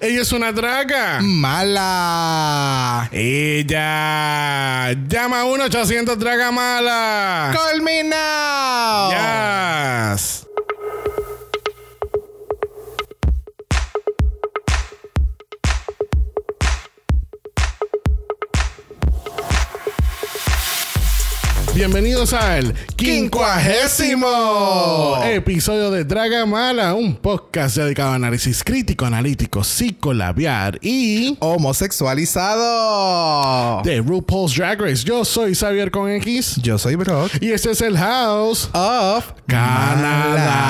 Ella es una draga. Mala. Ella. Llama a 1-800 Draga Mala. Call me now. Yes. Bienvenidos al Quincuagésimo episodio de Draga Mala, un podcast dedicado a análisis crítico, analítico, psicolabiar y Homosexualizado. de RuPaul's Drag Race. Yo soy Xavier con X Yo soy Brock. y este es el House. Of Canadá.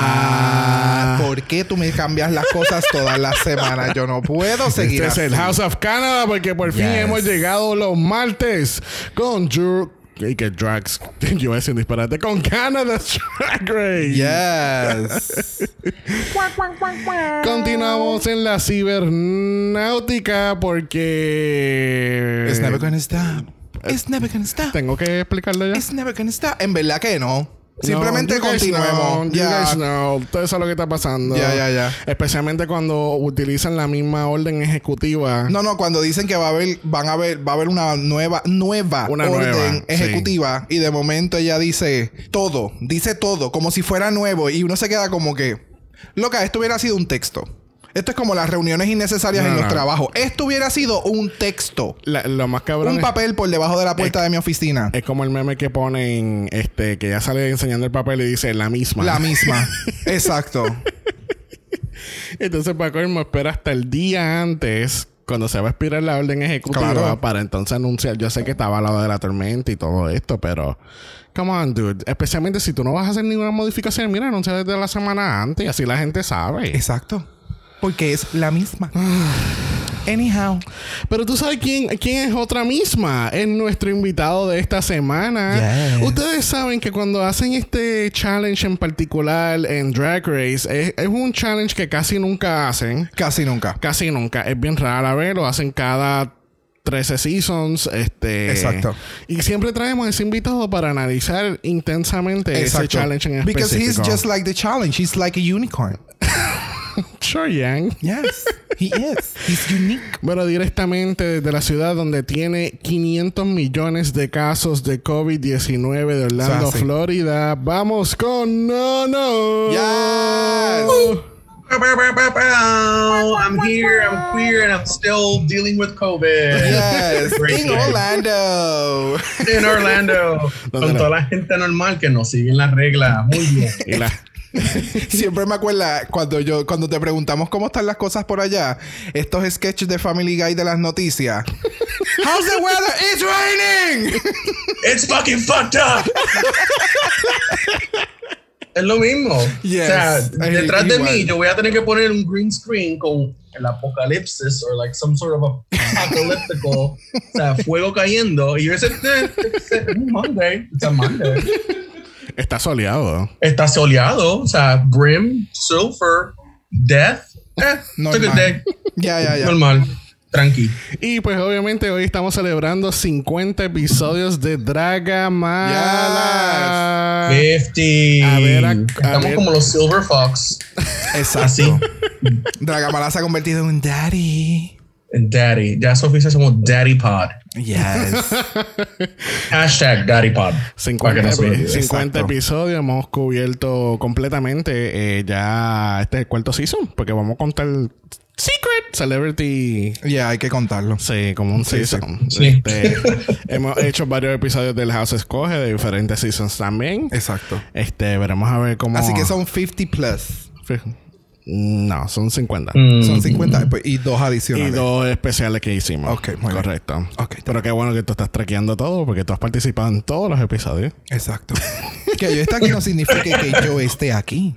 ¿Por qué tú me cambias las cosas todas las semanas? Yo no puedo seguir Este es el. House of Canada porque por fin Yes. hemos llegado los martes con Drew. Y que drags, yo voy a decir un disparate, con Canada's Drag Race. Yes. Continuamos en la cibernáutica porque... It's never gonna stop. It's never gonna stop. Tengo que explicarlo ya. It's never gonna stop. En verdad que no. Simplemente No, continuemos. know, you Ya. guys know. Ustedes saben lo que está pasando. Ya, ya, ya. Especialmente cuando utilizan la misma orden ejecutiva. No, no, cuando dicen que va a haber, van a ver, va a haber una nueva, nueva Una orden nueva, ejecutiva y de momento ella dice todo, dice todo, como si fuera nuevo y uno se queda como que, loca, esto hubiera sido un texto. Esto es como las reuniones innecesarias No, en los no. trabajos. Esto hubiera sido un texto, La- lo más cabrón un papel por debajo de la puerta de mi oficina. Es como el meme que ponen, este, que ya sale enseñando el papel y dice la misma. La misma. Exacto. Entonces, para colmo, espera hasta el día antes, cuando se va a expirar la orden ejecutiva, Claro. para entonces anunciar. Yo sé que estaba al lado de la tormenta y todo esto, pero. Come on, dude. Especialmente si tú no vas a hacer ninguna modificación, mira, anuncia desde la semana antes y así la gente sabe. Exacto. Porque es la misma. Anyhow. Pero tú sabes quién, quién es otra misma. Es nuestro invitado de esta semana. Yes. Ustedes saben que cuando hacen este challenge en particular en Drag Race, es, es un challenge que casi nunca hacen. Casi nunca. Casi nunca. Es bien raro a ver. Lo hacen cada 13 seasons. Este, Exacto. Y siempre traemos ese invitado para analizar intensamente ese Exacto. challenge en Because he's específico. just like the challenge. He's like a unicorn. Sure, Yang. Yes, he is. He's unique. Bueno, directamente desde la ciudad donde tiene 500 millones de casos de COVID-19 de Orlando. Florida. Vamos con No No. Yes. I'm here, I'm queer, and I'm still dealing with COVID. Yes, in. Orlando. En Orlando. ¿Dónde Con toda la gente normal que nos siguen las reglas. Muy bien. Y la- Siempre me acuerdo cuando yo cuando te preguntamos cómo están las cosas por allá, estos sketches de Family Guy de las noticias. How's the weather? It's raining. It's fucking fucked up. es lo mismo. Yes. O sea, Es detrás de igual. mí yo voy a tener que poner un green screen con el apocalipsis o like some sort of apocalyptical, o sea, fuego cayendo y yo ese eh, a Monday, it's a Monday. Está soleado. Está soleado, o sea, brim, sulfur, death. Eh, Normal. Ya, ya, ya. Normal. Tranqui. Y pues obviamente hoy estamos celebrando 50 episodios de Draga Mala. 50. A ver, a- a Estamos ver. como los Silver Fox. Exacto. Dragamala se ha convertido en un daddy. Daddy. Ya Sofía somos Daddy Pod. Yes. Hashtag Daddy Pod. 50, Para que no se epi- olvide. 50 Exacto. episodios hemos cubierto completamente eh, ya este es el cuarto season porque vamos a contar Secret Celebrity Ya, hay que contarlo. Sí, como un Sí, season. sí. Este, hemos hecho varios episodios del House Escoge de diferentes seasons también. Exacto. Este, veremos a ver cómo. Así que son 50 plus. No, son 50. Mm. Son 50 pues, y dos Y adicionales. dos especiales que hicimos. Ok, muy bien. Correcto. Ok. Pero qué bueno que tú estás traqueando todo porque tú has participado en todos los episodios. Exacto. que yo esté aquí no significa que yo esté aquí.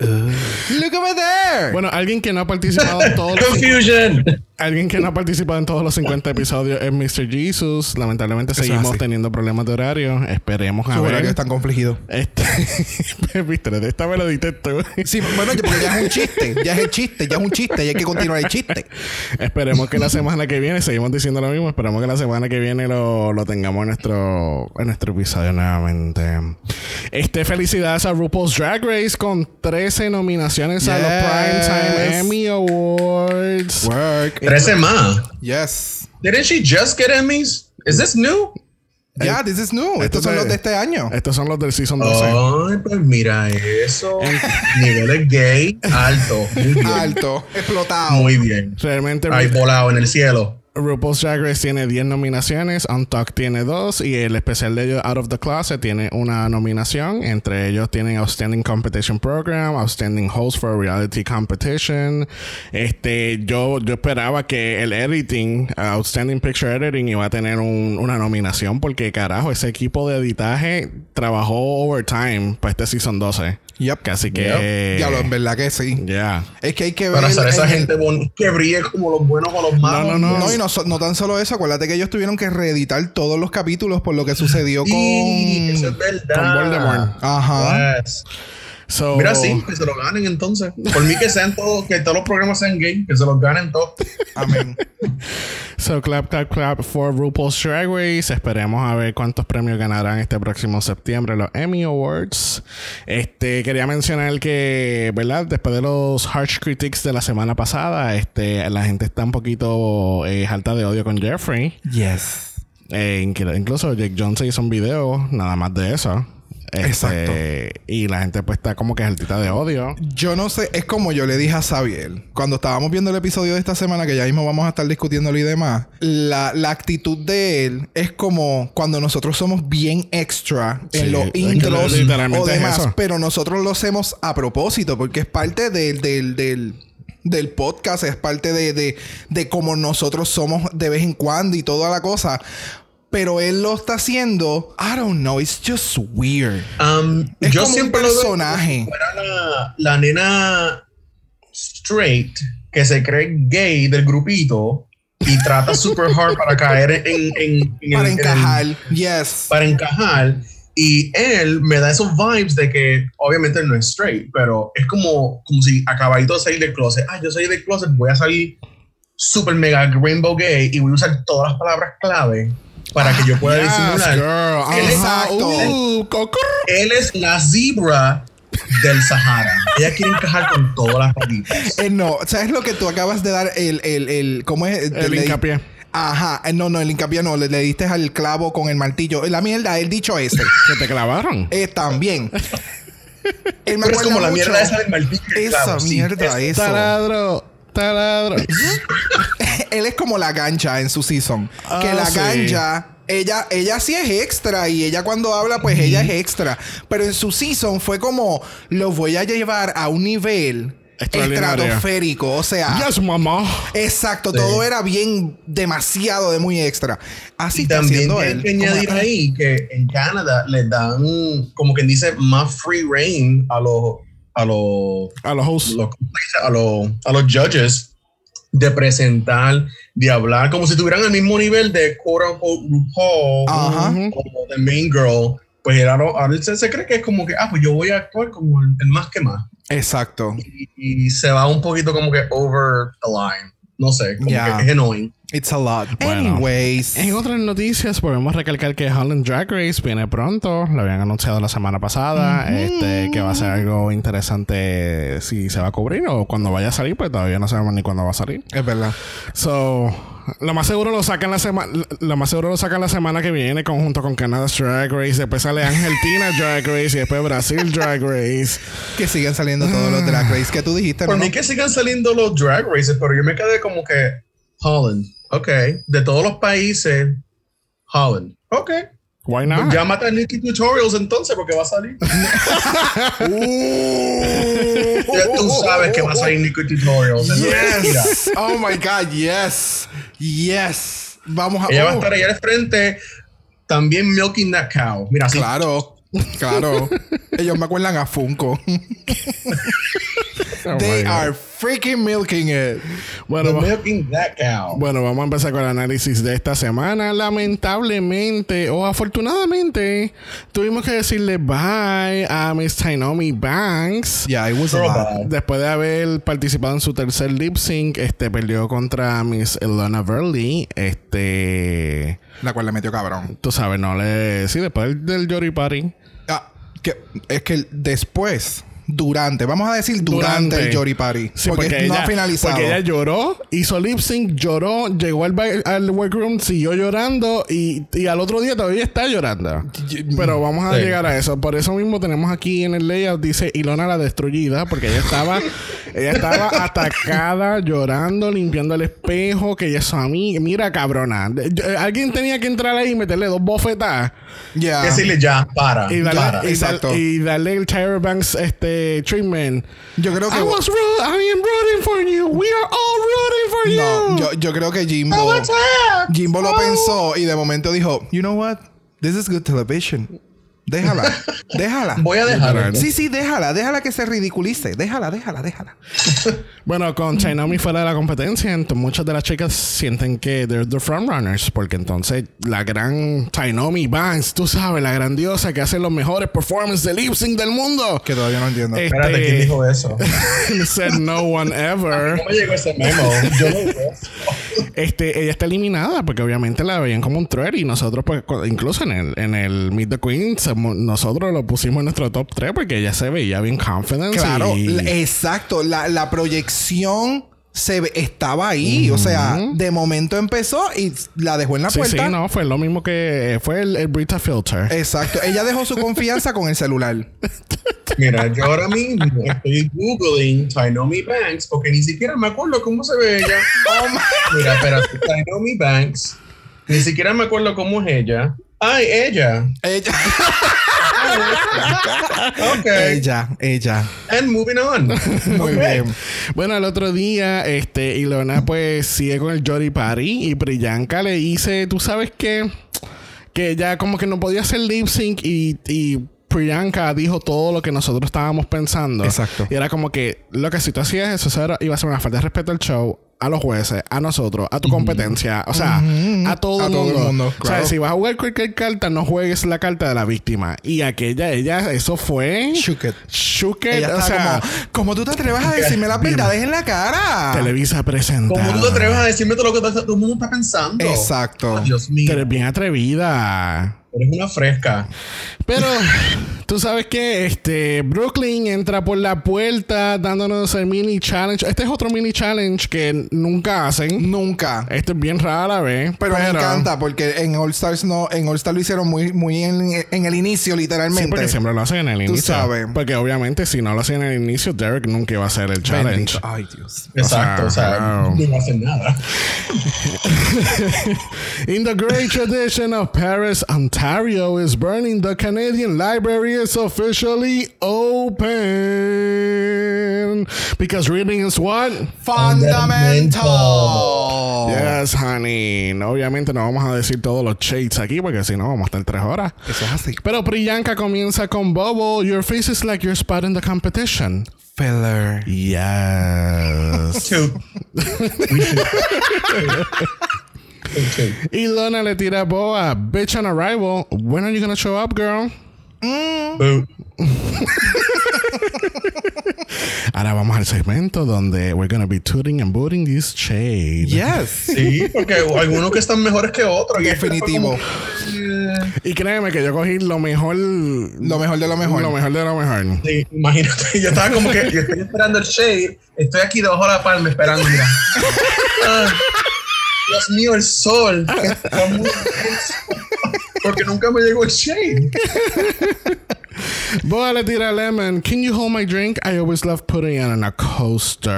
Uh, look over there. Bueno, alguien que no ha participado en todos los. Confusion. Alguien que no ha participado en todos los 50 episodios es Mr. Jesus. Lamentablemente Eso seguimos teniendo problemas de horario. Esperemos a Su ver. horario es tan confligido. Este, viste, de esta me lo tú. Sí, bueno, porque ya es un chiste. Ya es el chiste. Ya es un chiste. Y hay que continuar el chiste. Esperemos que la semana que viene, seguimos diciendo lo mismo, esperemos que la semana que viene lo, lo tengamos en nuestro, en nuestro episodio nuevamente. Este, felicidades a RuPaul's Drag Race con 13 nominaciones a los. Primetime Emmy Awards. Work. 13 más. Yes. Didn't she just get Emmys? Is this new? Yeah, this is new. Estos son de- los de este año. Estos son los del Season 12. Ay, pues mira eso. Niveles gay alto. Muy bien. Alto. Explotado. Muy bien. Realmente Ahí volado en el cielo. RuPaul's Drag Race tiene 10 nominaciones, Untucked tiene 2 y el especial de ellos Out of the Closet tiene una nominación. Entre ellos tienen Outstanding Competition Program, Outstanding Host for a Reality Competition. Este, yo, yo esperaba que el editing, Outstanding Picture Editing, iba a tener un- una nominación porque carajo, ese equipo de editaje trabajó overtime para este Season 12. Yep. Casi que... Diablo, en verdad que sí. Ya. Es que hay que ver. Para hacer esa en el- gente bon- que brille como los buenos o los malos. no, no. No, y no, so- no tan solo eso. Acuérdate que ellos tuvieron que reeditar todos los capítulos por lo que sucedió Sí, eso con. es verdad. Con Voldemort. Ajá. Yes. So, Mira, sí, que se lo ganen entonces. Por mí que sean todos, que todos los programas sean gay, que se los ganen todos. Amén. So, clap, clap, clap for RuPaul's Drag Race. Esperemos a ver cuántos premios ganarán este próximo septiembre, los Emmy Awards. Este, quería mencionar que, ¿verdad? Después de los harsh critiques de la semana pasada, este, la gente está un poquito eh, alta de odio con Jeffrey. Yes. Eh, inclu- incluso Jake Johnson hizo un video nada más de eso. Este, Exacto. Y la gente pues está como que altita de odio. Yo no sé, es como yo le dije a Xavier, cuando estábamos viendo el episodio de esta semana, que ya mismo vamos a estar discutiéndolo y demás, la, la actitud de él es como cuando nosotros somos bien extra Sí, en los intros o demás, pero nosotros lo hacemos a propósito, porque es parte del, del, del, del podcast, es parte de, de, de cómo nosotros somos de vez en cuando y toda la cosa. Pero él lo está haciendo, I don't know, it's just weird. Um, Es yo como un siempre lo veo personaje. fuera la, la nena straight que se cree gay del grupito y trata super hard para caer en, en- en Para en encajar, yes. para encajar. Y él me da esos vibes de que, obviamente, él no es straight, pero es como, como si acabadito de salir del closet. Ah, yo soy del closet, voy a salir super mega rainbow gay y voy a usar todas las palabras clave para que yo pueda Yes, disimular. girl. Él es- Ajá. Exacto. Uh, coco. Él es la zebra del Sahara. Ella quiere encajar con todas las patitas. Eh, no, ¿sabes lo que tú acabas de dar? El, el, el ¿cómo es? El hincapié. Ajá, eh, no, no, el hincapié no, le, le diste al clavo con el martillo. La mierda, el dicho ese. Que te clavaron. eh, también. Él me Pero es como la mucho- mierda esa del martillo. Esa clavo, sí. mierda, Es- eso. Taladro. Taladro. Él es como la gancha en su season. que Ah, la sí. gancha, ella, ella sí es extra y ella cuando habla, pues ella es extra. Pero en su season fue como, lo voy a llevar a un nivel estratosférico. O sea, Yes, mamá. exacto, todo era bien demasiado de muy extra. Así Y está también haciendo hay él. que añadir ahí que en Canadá les dan, como quien dice, más free reign a los a los A los hosts. a los a los judges de presentar, de hablar, como si tuvieran el mismo nivel de quote unquote RuPaul Ajá. o The Main Girl. Pues ahora, ahora se, se cree que es como que, ah, pues yo voy a actuar como el, el más que más. Exacto. Y, y se va un poquito como que over the line. No sé, como Ya. que es annoying. It's a lot. Bueno. Anyways. En otras noticias, podemos recalcar que Holland Drag Race viene pronto. Lo habían anunciado la semana pasada. Este, que va a ser algo interesante si se va a cubrir o cuando vaya a salir, pues todavía no sabemos ni cuándo va a salir. Es verdad. So, lo más seguro lo sacan la semana, lo más seguro lo sacan la semana que viene conjunto con Canada's Drag Race. Después sale Argentina Drag Race y después Brasil Drag Race. Que siguen saliendo todos los drag race que tú dijiste, Por ¿no? mí que sigan saliendo los drag races, pero yo me quedé como que Holland, ok, de todos los países, Holland, ok. Why not? Llámate a Nikki Tutorials entonces porque va a salir. ya tú sabes que va a salir Nikki Tutorials. Yes. Oh my God, yes. Yes. Vamos a. Ella va a oh, estar allá al frente también milking that cow. Mira, así. Claro. Claro. Ellos me acuerdan a Funko. Oh They are freaking milking it. Bueno, The va- milking that cow. bueno, vamos a empezar con el análisis de esta semana. Lamentablemente o afortunadamente tuvimos que decirle bye a Miss Tainomi Banks. Yeah, it was a. Después de haber participado en su tercer lip sync, este perdió contra Miss Elena Verley. Este, La cual le metió cabrón. tú sabes, no le. Sí, después del, del Yori Party. Ah, que, es que después, durante, vamos a decir durante, Durante. el Jory Party. Sí, porque, porque, no ha finalizado. Porque ella lloró, hizo lip sync, lloró, llegó al, ba- al workroom, siguió llorando y, y al otro día todavía está llorando. Pero vamos a Sí. llegar a eso. Por eso mismo tenemos aquí en el layout, dice Ilona la destruida, porque ella estaba, ella estaba atacada, llorando, limpiando el espejo, que ella es a mí. Mira, cabrona. Yo- eh, alguien tenía que entrar ahí y meterle dos bofetadas Ya. Decirle ya, para. y darle, para. y, dar- exacto. y darle el Tyra Banks este, treatment. Yo creo que. I was I am rooting for you. We are all rooting for No, you. yo, yo creo que Jimbo. Jimbo lo pensó y de momento dijo: You know what? This is good television. Déjala. déjala. Voy a dejar. Sí, sí, déjala. Déjala que se ridiculice. Déjala, déjala, déjala. Bueno, con Chainomi fuera de la competencia, entonces muchas de las chicas sienten que they're the frontrunners, porque entonces la gran Chainomi Banks, tú sabes, la grandiosa que hace los mejores performances de lip sync del mundo. Que todavía no entiendo. Eh, Espérate, ¿quién dijo eso? said no one ever. No me llegó ese memo. Yo no. Este, ella está eliminada porque obviamente la veían como un threat y nosotros, pues, incluso en el, en el Meet the Queen, somos- nosotros lo pusimos en nuestro top 3 porque ella se veía bien confident. Claro, y- exacto. La, la proyección se ve- estaba ahí. O sea, de momento empezó y la dejó en la Sí, puerta. sí, no, fue lo mismo que fue el, el Brita Filter. Exacto. Ella dejó su confianza con el celular. Mira, yo ahora mismo estoy googling Tainomi Banks porque ni siquiera me acuerdo cómo se ve ella. Mira, espérate, Tainomi Banks. Ni siquiera me acuerdo cómo es ella. Ay, ella. Ella, Ok. ella, ella. And moving on. Muy bien. Bueno, el otro día, este, Ilona pues sigue con el Jody Party y Priyanka le dice, tú sabes qué, que ella como que no podía hacer lip sync y, y Priyanka dijo todo lo que nosotros estábamos pensando. Exacto. Y era como que lo que si tú hacías eso, eso era- iba a ser una falta de respeto al show. A los jueces, a nosotros, a tu competencia, o sea, a todo A el todo el mundo. O sea, si vas a jugar cualquier carta, no juegues la carta de la víctima. Y aquella, ella, eso fue. Shook it. Shook it, Ella o sea, como, ¿cómo tú te atreves a decirme las verdades en la cara? Televisa presenta. ¿Cómo tú te atreves a decirme todo lo que todo el mundo está pensando? Exacto. Oh, Dios mío. Eres bien atrevida. Eres una fresca. Pero tú sabes que este Brooklyn entra por la puerta dándonos el mini challenge. Este es otro mini challenge que nunca hacen. Nunca. Este es bien rara vez. Pero, me encanta porque en All Stars no, en All Stars lo hicieron muy, muy en, en el inicio, Sí, literalmente. porque siempre lo hacen en el Tú inicio. sabes. Porque obviamente si no lo hacen en el inicio, Derek nunca iba a hacer el challenge. Bendito. Ay, Dios. Exacto. O sea, no hacen nada. In the great tradition of Paris, Ontario is burning, the Canadian Library is officially open. Because reading is what? Fundamental. Yes, honey. Obviamente no vamos a decir todos los shades aquí porque si no vamos a estar tres horas. Eso es así. Pero Priyanka comienza con Bobo. Your face is like your spot in the competition. Filler. Yes. Two. Y Lona le tira a Boa. Bitch on arrival. When are you gonna show up, girl? Boo. Ahora vamos al segmento donde we're gonna be tooting and booting this shade. Yes. Sí, porque hay algunos que están mejores que otros. Definitivo. Y créeme que yo cogí lo mejor. Lo mejor de lo mejor. Lo mejor de lo mejor. Sí, imagínate, yo estaba como que yo estoy esperando el shade, estoy aquí debajo de la palma esperando, mira. Dios mío, el sol. está muy. Porque nunca me llegó el shade. Boa le tira a Lemon. Can you hold my drink? I always love putting it on a coaster.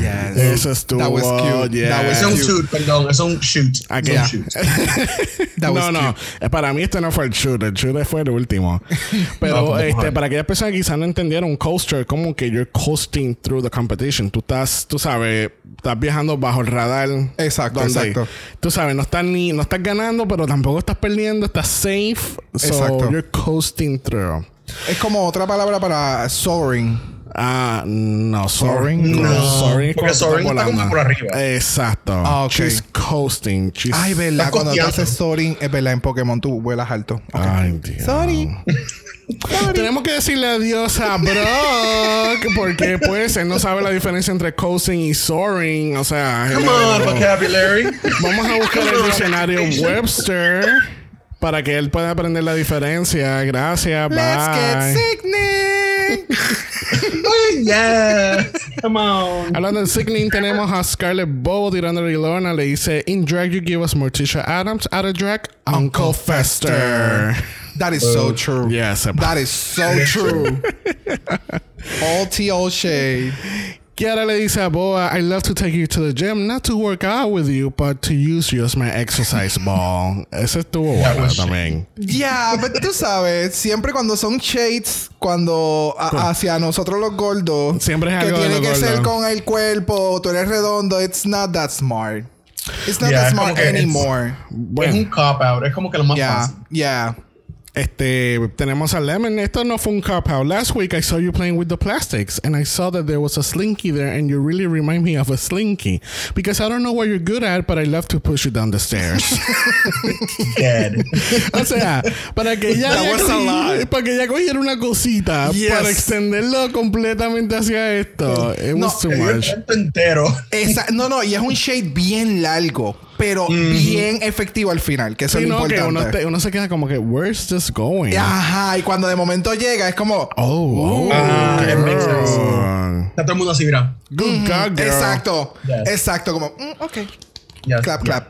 Yes. Eso estuvo. That was cute. yes. That was Es un cute. shoot, perdón, es un shoot. Aquí. un shoot. That was no, no. Eh, Para mí este no fue el shoot. El shoot fue el último. Pero No, este, para aquellas personas que quizás no entendieron, coaster como que you're coasting through the competition. Tú estás, tú sabes, estás viajando bajo el radar. Exacto, donde- exacto. Tú sabes, no estás ni, no estás ganando, pero tampoco estás perdiendo. Estás safe. So Exacto. you're coasting through. Es como otra palabra para soaring. Ah, no, Soaring. No, no. Soaring es Porque Soaring está como por arriba. Exacto. Ah, ok. She's coasting. She's- Ay, verdad, cuando tú haces soaring, es verdad, en Pokémon tú vuelas alto. Ay, Dios. Sorry. Tenemos que decirle adiós a Brock porque pues él no sabe la diferencia entre coasting y soaring. O sea, Come on, vocabulary. vamos a buscar el diccionario Webster para que él pueda aprender la diferencia. Gracias. Let's get Bye. sickening. yeah. Come on. Hablando de sickening, tenemos a Scarlett Bobo tirándole a Ilona. Le dice: In drag, you give us Morticia Adams. Out of drag, Uncle Fester. That is so true. Yes. That is so true. all tea, all shade. Kiara le dice a Boa, I love to take you to the gym, not to work out with you, but to use you as my exercise ball. Ese estuvo bueno también. Yeah, pero tú sabes, siempre cuando son shades, cuando a- hacia nosotros los gordos, Siempre es que algo de tiene que ser con el cuerpo, tú eres redondo, it's not that smart. It's not Yeah, that smart que anymore. Es Bueno, un cop out. Es como que lo más Yeah, fácil. yeah. Este, tenemos a Lemon. Esto no fue un cop out. Last week I saw you playing with the plastics, and I saw that there was a slinky there, and you really remind me of a slinky. Because I don't know what you're good at, but I love to push you down the stairs. Dead. O sea, para que ella para que ella cogiera una cosita Yes. para extenderlo completamente hacia esto. It No, was too much. entero. Esa- no, no, y es un shade bien largo, pero bien efectivo al final, que eso Sí, es lo no, que importante. uno, te- uno se queda como que, where's this going? Ajá, y cuando de momento llega es como... Oh, oh, Ah, girl. it makes sense. Está todo el mundo así, mira. Good God, girl. Exacto, Yes. exacto, como... mm, ok, Yes. clap, clap.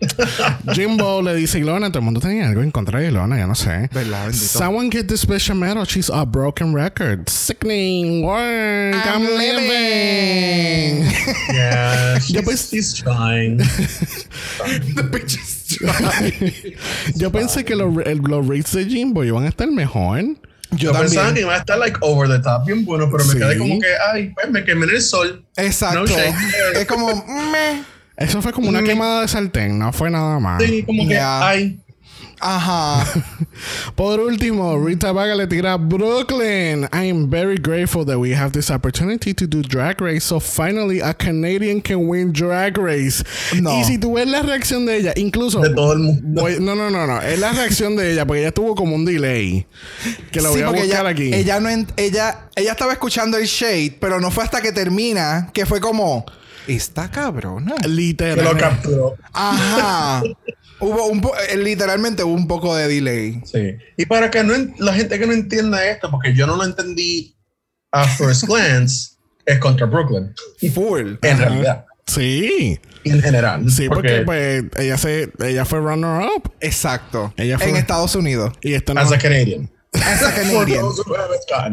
Jimbo le dice a Ilona, todo el mundo tenía algo en contra de Ilona, ya no sé. Verdad. Someone get this bitch a medal. She's a broken record. Sickening work. I'm, I'm living. living. Yeah, Yo she's, pues- she's trying. Yo pensé que los, el- los rates de Jimbo iban a estar mejor. Yo Yo pensaba también. que iba a estar like over the top bien bueno, pero me Sí. quedé como que, ay, pues me quemé en el sol. Exacto. No es como... meh. Eso fue como una quemada de sartén, no fue nada más. Sí, como que, Yeah. ay. Ajá. Por último, Rita Vaga le tira a Brooklyn. I am very grateful that we have this opportunity to do Drag Race. So finally, a Canadian can win Drag Race. No. Y si tú ves la reacción de ella, incluso. De todo el mundo. voy- no, no, no, no. Es la reacción de ella, porque ella tuvo como un delay. Que lo Sí, voy a buscar ella, aquí. ella no ella ella estaba escuchando el shade, pero no fue hasta que termina que fue como esta cabrona. Que lo Literal. capturó. Ajá. hubo un po- eh, literalmente hubo un poco de delay. Sí. Y para que no la gente que no entienda esto, porque yo no lo entendí a first glance, es contra Brooklyn. Full. En realidad. Sí. Y en general. Sí, porque, pues ella se ella fue runner up. Exacto. Ella fue- En Estados Unidos. Y esto no. As a Canadian. As a Canadian.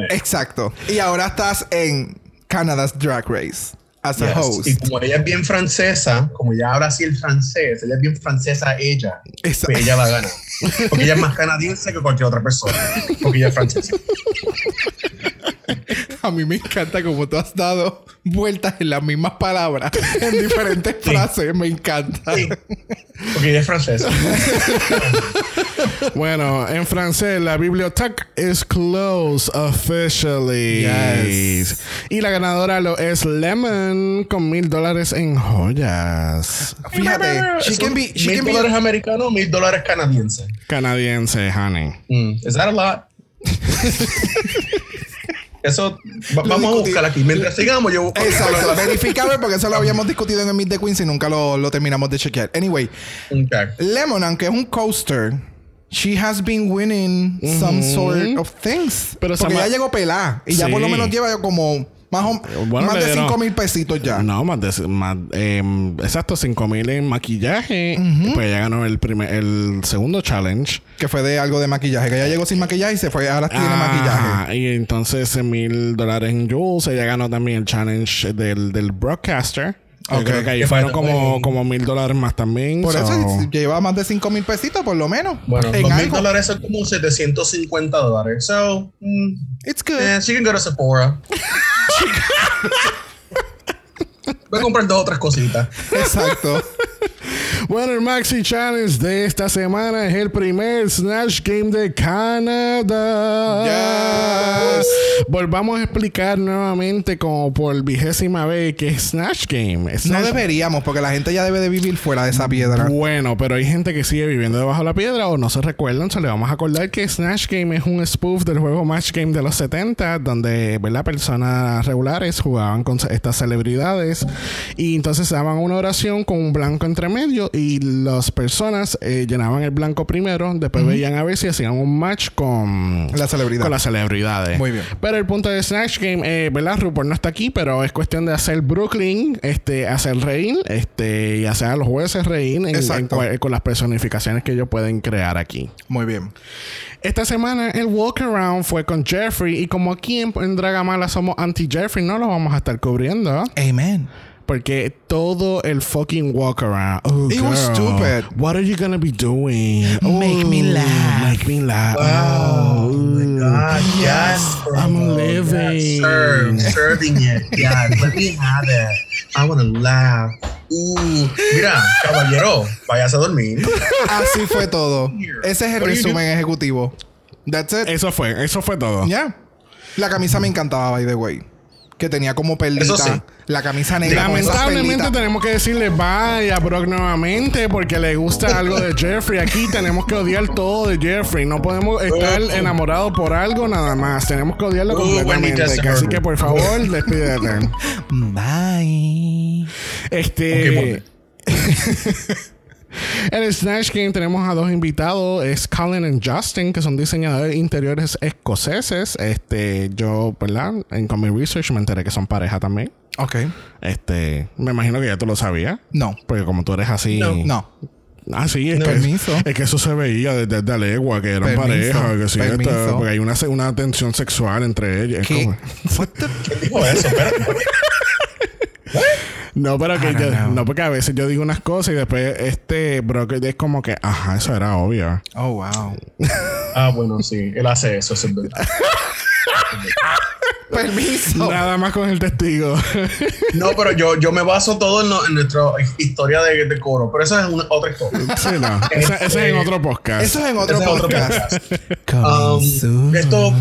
Exacto. Y ahora estás en Canada's Drag Race. As a Yes. host. Y como ella es bien francesa, como ya ahora sí el francés, ella es bien francesa ella, Esa- pues ella va a ganar. Porque ella es más canadiense que cualquier otra persona. Porque ella es francesa. A mí me encanta como tú has dado vueltas en las mismas palabras en diferentes frases. Me encanta. Sí. Porque ella es francesa. Bueno, en francés, la biblioteca is closed officially. Yes. Y la ganadora lo es Lemon con mil dólares en joyas. Fíjate, she can be, she mil dólares americanos, mil dólares canadienses. Canadiense, honey. Mm. Is that a lot? Eso va- vamos a buscar aquí. Mientras sigamos, yo busco. Exacto, verificable porque eso lo habíamos discutido en el Meet the Queens y nunca lo, lo terminamos de chequear. Anyway, Okay. Lemon, aunque es un coaster, she has been winning some sort of things. Pero porque ya llegó pelada y ya por lo Sí. menos lleva como más, o- Bueno, más de dieron- 5 mil pesitos ya. No, más de más, em, exacto, 5 mil en maquillaje. Pues ella ganó el primer, el segundo challenge. Que fue de algo de maquillaje, que ya llegó sin maquillaje y se fue, ahora tiene maquillaje. Ajá, Y entonces mil dólares en Jules. Ella ganó también el challenge del, del broadcaster. Yo Ok. Creo que ahí Que fueron como, como mil dólares más también. Por so- eso lleva más de 5 mil pesitos por lo menos. Bueno, mil dólares son como 750 dólares. So, mm, It's good. eh, she can go to Sephora. Voy a comprar dos otras cositas. Exacto. Bueno, el Maxi Challenge de esta semana es el primer Snatch Game de Canadá. Yes. Volvamos a explicar nuevamente, como por vigésima vez, que es Snatch Game. No Snatch- deberíamos, porque la gente ya debe de vivir fuera de esa piedra. Bueno, pero hay gente que sigue viviendo debajo de la piedra o no se recuerdan. Se le vamos a acordar que Snatch Game es un spoof del juego Match Game de los 70, donde ¿verdad? personas regulares jugaban con estas celebridades y entonces daban una oración con un blanco entre medio y las personas eh, llenaban el blanco primero, después veían a ver si hacían un match con La celebridad. con las celebridades. Muy bien. Pero el punto de Snatch Game, eh, ¿verdad? RuPaul no está aquí, pero es cuestión de hacer Brooklyn, este, hacer reír, este, y hacer a los jueces reír en- en con las personificaciones que ellos pueden crear aquí. Muy bien. Esta semana el walk around fue con Jeffrey y como aquí en, en Dragamala somos anti-Jeffrey, no lo vamos a estar cubriendo. Amen. Porque todo el fucking walk around. Oh, It was stupid. What are you gonna be doing? Make me Oh, laugh. Make me laugh. Wow. Oh, Oh my God. Yes. bro. I'm living. Serve, serving it. Yeah. Let me have it. I want to laugh. Uh, mira, caballero, váyase a dormir. Así fue todo. Ese es el resumen ejecutivo. That's it. Eso fue, eso fue todo. Ya. La camisa me encantaba, by the way. Que tenía como perlita. Sí. La camisa negra Lamentablemente tenemos que decirle bye a Brock nuevamente porque le gusta algo de Jeffrey. Aquí tenemos que odiar todo de Jeffrey. No podemos estar enamorados por algo nada más. Tenemos que odiarlo Oh, completamente. Así que por favor, despídete. Bye. Este. En el Snatch Game tenemos a dos invitados, es Colin y Justin, que son diseñadores interiores escoceses. Este, yo, ¿verdad? En con mi research me enteré que son pareja también. Ok. Este, me imagino que ya tú lo sabías. No. Porque como tú eres así. No. Ah, sí, es, No. que, Permiso. es que eso se veía desde, desde legua, que eran Permiso. pareja, que sí, esto- Permiso. porque hay una, una tensión sexual entre ellos. Es ¿Qué? ¿Quién dijo eso? Espérate. No, pero que yo- no, porque a veces yo digo unas cosas y después este broker es como que, ajá, eso era obvio. Oh, wow. Ah, bueno, sí. Él hace eso, eso es verdad. Permiso. Nada más con el testigo. No, pero yo, yo me baso todo en, lo- en nuestra historia de, de coro. Pero esa es una, otra historia. sí, no. Ese, ese es en otro podcast. Eso es en otro es podcast. Um, esto,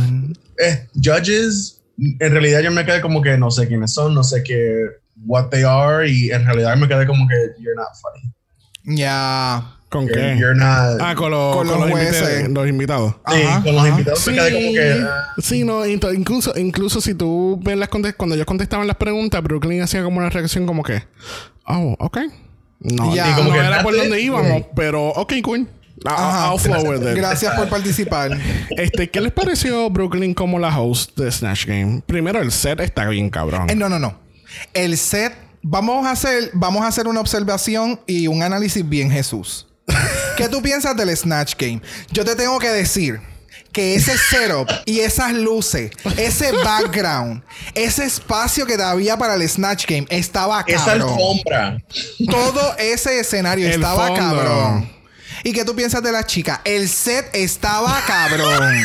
eh, judges, en realidad yo me quedé como que no sé quiénes son, no sé qué, what they are, y en realidad me quedé como que you're not funny. Ya. ¿Con You're, qué? you're not. Ah, con, los, Con con los los, invita- jueces. los invitados. sí, ajá, con los ajá. invitados me quedé como que. ah, Sí, no, ento- incluso, incluso si tú ves las contest- cuando ellos contestaban las preguntas, Brooklyn hacía como una reacción como que, oh, ok. No, Ya. como no que era por donde íbamos, pero ok, cool. Ajá. I'll flow with it. Gracias por participar. Este, ¿qué les pareció Brooklyn como la host de Snatch Game? Primero, el set está bien cabrón. Eh, no, no, no. El set. Vamos a hacer, vamos a hacer una observación y un análisis bien Jesús. ¿Qué tú piensas del Snatch Game? Yo te tengo que decir que ese setup y esas luces, ese background, ese espacio que había para el Snatch Game estaba esa cabrón. alfombra. Todo ese escenario El estaba fondo. cabrón. ¿Y qué tú piensas de la chica? El set estaba cabrón.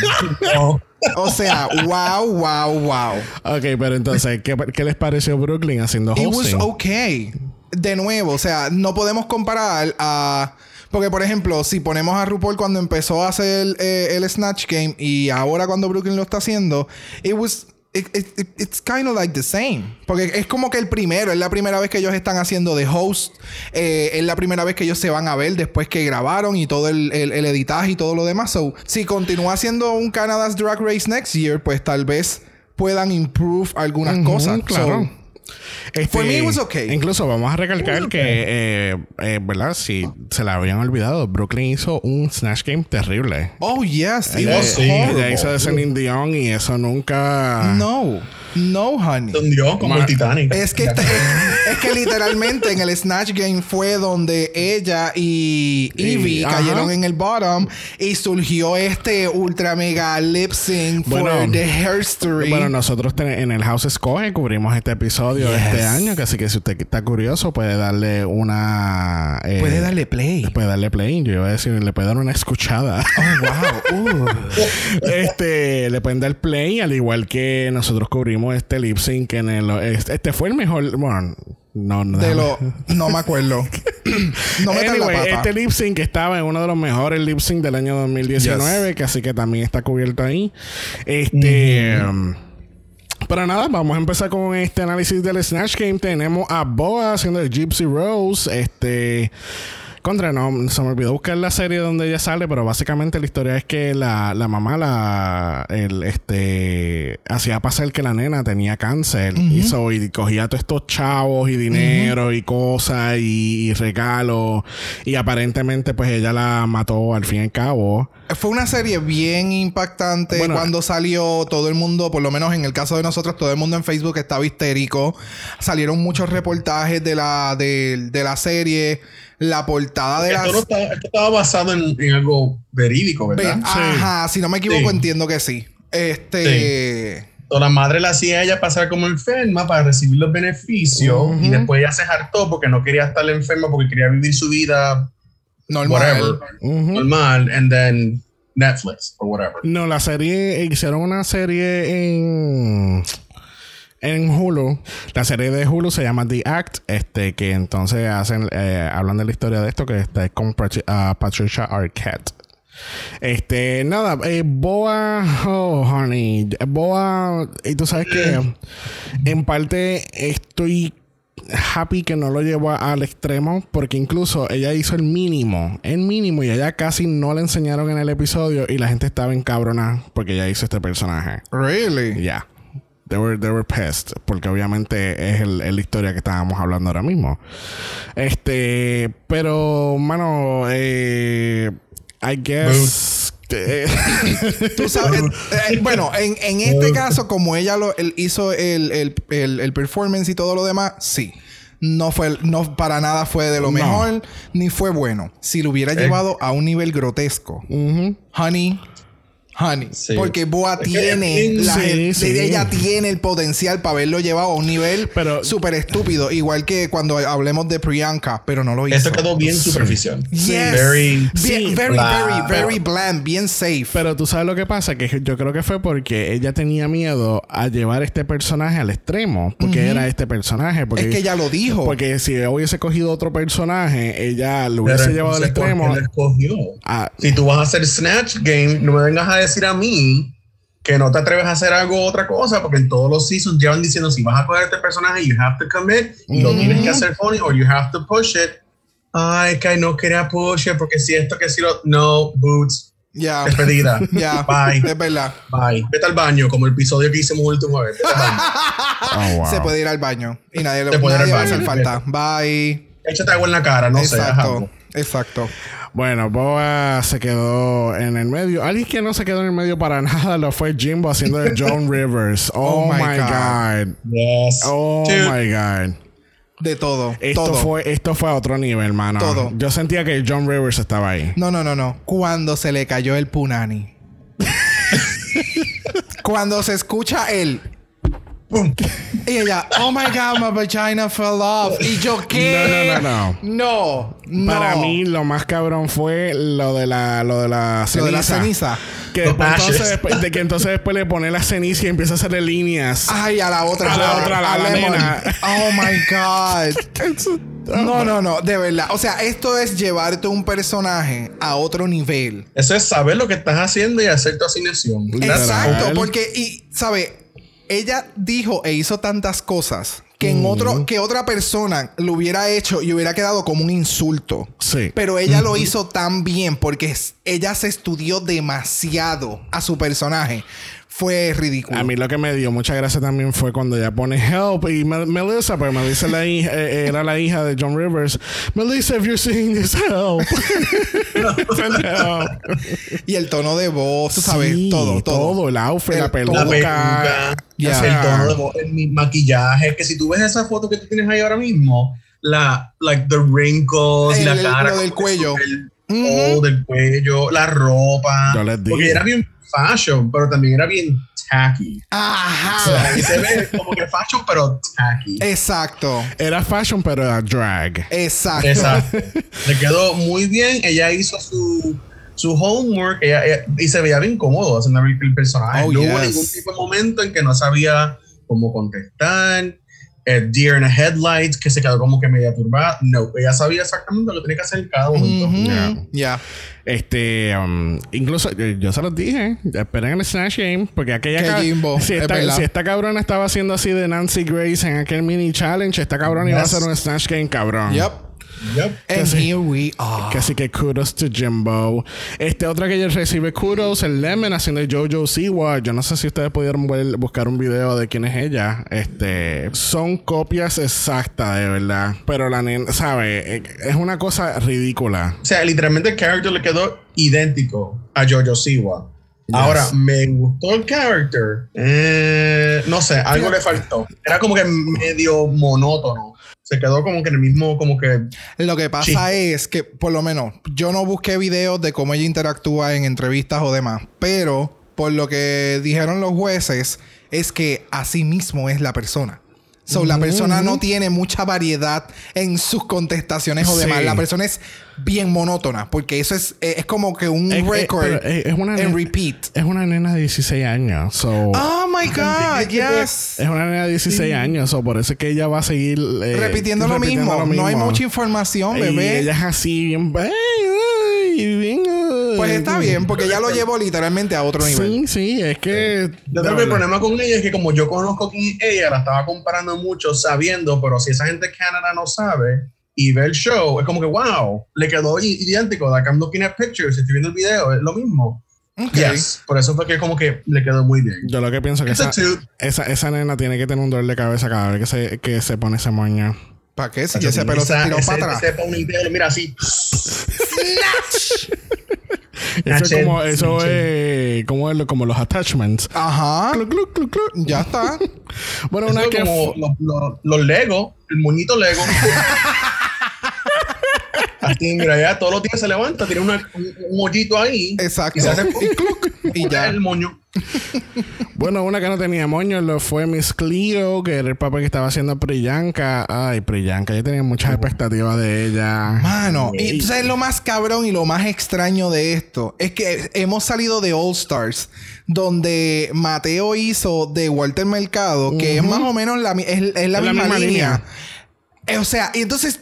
No. O sea, wow, wow, wow. Ok, pero entonces, ¿qué, qué les pareció Brooklyn haciendo It was hosting? okay. De nuevo, o sea, no podemos comparar a. Porque, por ejemplo, si ponemos a RuPaul cuando empezó a hacer eh, el Snatch Game y ahora cuando Brooklyn lo está haciendo, it was. It- it- it- it's kind of like the same. Porque es como que el primero, es la primera vez que ellos están haciendo de host, eh, es la primera vez que ellos se van a ver después que grabaron y todo el, el- el editaje y todo lo demás. So, si continúa haciendo un Canada's Drag Race next year, pues tal vez puedan improve algunas cosas. claro. So, Este, For me, it was okay. Incluso vamos a recalcar que, eh, eh, ¿verdad? Si se la habían olvidado, Brooklyn hizo un Snatch Game terrible. Oh, yes. It Ella- was sí. Ella horrible. hizo de Celine Dion y eso nunca. No. No, honey. Hundió como el Titanic. Es que, este- es, es que literalmente en el Snatch Game fue donde ella y Evie cayeron en el bottom y surgió este ultra mega lip sync for the history. Bueno, nosotros en el House Escoge cubrimos este episodio Yes. este año, así que si usted está curioso puede darle una... eh, Puede darle play. Puede darle play, yo iba a decir, le puede dar una escuchada. Oh, wow. Uh. este, le pueden dar play, al igual que nosotros cubrimos este lip sync en el... Este, fue el mejor... Bueno, no, no. De lo... No me acuerdo. no metan Anyway, la pata. este lip sync estaba en uno de los mejores lip sync del año 2019, que así que también está cubierto ahí. Este. um, pero nada, vamos a empezar con este análisis del Snatch Game. Tenemos a Boa haciendo el Gypsy Rose. Este. Contra, no, se me olvidó buscar la serie donde ella sale, pero básicamente la historia es que la, la mamá la el, este hacía pasar que la nena tenía cáncer. Y, so- y cogía todos estos chavos y dinero y cosas y, y regalos. Y aparentemente pues ella la mató al fin y al cabo. Fue una serie bien impactante. Bueno, cuando salió todo el mundo, por lo menos en el caso de nosotros, todo el mundo en Facebook estaba histérico. Salieron muchos reportajes de la, de, de la serie, la portada de la... Esto, no estaba, esto estaba basado en, en algo verídico, ¿verdad? Ve- Ajá, si no me equivoco Sí. entiendo que sí. Este... So, la madre la hacía a ella pasar como enferma para recibir los beneficios y después ella se hartó porque no quería estar enferma porque quería vivir su vida Normal. whatever, normal, and then Netflix or whatever. No, la serie, hicieron una serie en en Hulu. La serie de Hulu se llama The Act, este que entonces hacen eh, hablan de la historia de esto que está con Patri- ah, Patricia Arquette. Este, nada, eh, Boa, oh, honey, Boa, y tú sabes que en parte estoy happy que no lo llevó al extremo porque incluso ella hizo el mínimo, el mínimo y ella casi no le enseñaron en el episodio y la gente estaba encabronada porque ella hizo este personaje. Really? Ya. They were, they were pissed. Porque obviamente es, el, la historia que estábamos hablando ahora mismo. Este. Pero, mano, eh, I guess. que- Tú sabes, eh, bueno, en, en este caso, como ella lo él hizo el, el, el, el performance y todo lo demás, sí. No fue, no para nada fue de lo No. mejor, ni fue bueno. Si lo hubiera llevado a un nivel grotesco, honey, honey, Sí. porque Boa Es tiene, la Sí, ella tiene el potencial para haberlo llevado a un nivel súper estúpido, igual que cuando hablemos de Priyanka, pero no lo hizo. Esto quedó bien superficial. Yes. Very. Bien- very, bland. very, very bland, bien safe. Pero tú sabes lo que pasa, que yo creo que fue porque ella tenía miedo a llevar este personaje al extremo, porque era este personaje. Porque, es que ella lo dijo. Porque si hubiese cogido otro personaje, ella lo hubiese Pero llevado al entonces, ¿por extremo. escogió? a- Si tú vas a hacer Snatch Game, no me vengas a decir a mí que no te atreves a hacer algo otra cosa, porque en todos los seasons llevan diciendo si vas a coger este personaje, you have to commit, y lo tienes que hacer funny, or you have to push it. Ay, que no quería push it, porque si esto, que si lo. No, Boots, Ya. despedida. Ya. Bye. Es verdad. Bye. Vete al baño, como el episodio que hicimos última vez. Vete al baño. Oh, wow. Se puede ir al baño. Y nadie le Se puede ir al baño. falta. Bye. Échate agua en la cara, no sé. exacto. Exacto. Bueno, Boa se quedó en el medio. Alguien que no se quedó en el medio para nada lo fue Jimbo haciendo de John Rivers. Oh, Oh my God. Yes. Oh Dude, my God. De todo. Esto todo. fue, esto fue a otro nivel, hermano. Todo. Yo sentía que John Rivers estaba ahí. No, no, no, no. Cuando se le cayó el punani. Cuando se escucha el. Pum. Y ella, oh my god, my vagina fell off. Y yo, ¿qué? No, no, no, No, no. Para mí, lo más cabrón fue lo de la, lo de la ceniza. Lo de la ceniza. Que, después, entonces, ashes. después- de que entonces después le pone la ceniza y empieza a hacerle líneas. Ay, a la otra. A la otra, a la- a la nena. Oh my God. No, no, no. De verdad. O sea, esto es llevarte un personaje a otro nivel. Eso es saber lo que estás haciendo y hacer tu asignación. Exacto. Porque, y, ¿sabe? Ella dijo e hizo tantas cosas que en otro, que otra persona lo hubiera hecho y hubiera quedado como un insulto. Sí. Pero ella lo hizo tan bien porque ella se estudió demasiado a su personaje. Fue ridículo. A mí lo que me dio mucha gracia también fue cuando ella pone help y Mel- Melissa, pero me dice la hija, eh, era la hija de John Rivers. Melissa, if you're seeing this, help. Y el tono de voz, tú sabes, Sí, todo, todo. el outfit, El- la La peluca. Ya. el tono de voz, el maquillaje. Que si tú ves esa foto que tú tienes ahí ahora mismo, la, like, the wrinkles, El- la el- cara. lo del cuello. El Ujú. del cuello, la ropa. Yo les digo. Porque era bien fashion, pero también era bien tacky. Ajá. O sea, se ve como que fashion, pero tacky. Exacto. Era fashion, pero era drag. Exacto. Exacto. Le quedó muy bien. Ella hizo su, su homework ella- ella- y se veía bien cómodo haciendo el, personaje. Oh, no hubo ningún tipo de momento en que no sabía cómo contestar. Eh, Deer in a Headlights, que se quedó como que media turbada. No, ella sabía exactamente lo que tenía que hacer en cada momento. Yeah. Ya. Este, um, incluso yo, yo se los dije, esperen el Snatch Game, porque aquella Jimbo, si, es esta, si esta cabrona estaba haciendo así de Nancy Grace en aquel mini challenge, esta cabrona iba a hacer un Snatch Game cabrón. Yep. Yep. And sí. here we are. Que así que kudos to Jimbo. Este otra que ella recibe kudos, el Lemon haciendo Jojo Siwa. Yo no sé si ustedes pudieron ver- buscar un video de quién es ella. Este son copias exactas, de verdad. Pero la nena, ¿sabe? Es una cosa ridícula. O sea, literalmente el character le quedó idéntico a Jojo Siwa. Ahora, me gustó el character. Eh, no sé, algo le faltó. Era como que medio monótono. Se quedó como que en el mismo, como que. Lo que pasa es que, por lo menos, yo no busqué videos de cómo ella interactúa en entrevistas o demás, pero por lo que dijeron los jueces, es que así mismo es la persona. So, la persona no tiene mucha variedad en sus contestaciones o Sí. demás. La persona es bien monótona, porque eso es, es como que un Es- es- record pero es- es una en repeat. Es una nena de 16 años. So, Oh my God, yes. Es una nena de 16 años. So, por eso es que ella va a seguir eh, repitiendo, lo, mismo. No hay mucha información, Y bebé. ella es así, bien. Bien, ay. Pues está bien, porque ya lo llevo literalmente a otro nivel. Sí, sí, es que. Yo creo que el problema con ella es que, como yo conozco quién es ella, la estaba comparando mucho sabiendo, pero si esa gente de Canadá no sabe y ve el show, es como que, wow, le quedó idéntico. Like, I'm looking at pictures, estoy viendo el video, es lo mismo. Ok. Yes. Por eso fue que, como que le quedó muy bien. Yo lo que pienso que esa, esa, esa nena tiene que tener un dolor de cabeza cada vez que se, que se pone ese moño. ¿Para qué? Si ese pelo se tiró ese- para atrás. ese mira así. Eso es como, eso es como, el- como los attachments. Ajá. Cluc, cluc, cluc, cluc. Ya está. Bueno, Eso una es que. como los, los, los Lego, el moñito Lego. Así, mira, ya todos los días se levanta, tiene una- un, un hoyito ahí. Exacto. Y se hace Y cluc, y ya. el moño. Bueno, una que no tenía moño lo fue Miss Clio, que era el papel que estaba haciendo Priyanka. Ay, Priyanka, yo tenía muchas expectativas de ella. Mano, y sabes lo más cabrón y lo más extraño de esto es que hemos salido de All Stars, donde Mateo hizo de Walter Mercado, que es más o menos la, es, es la, Es la misma, línea. línea. Eh, O sea, y entonces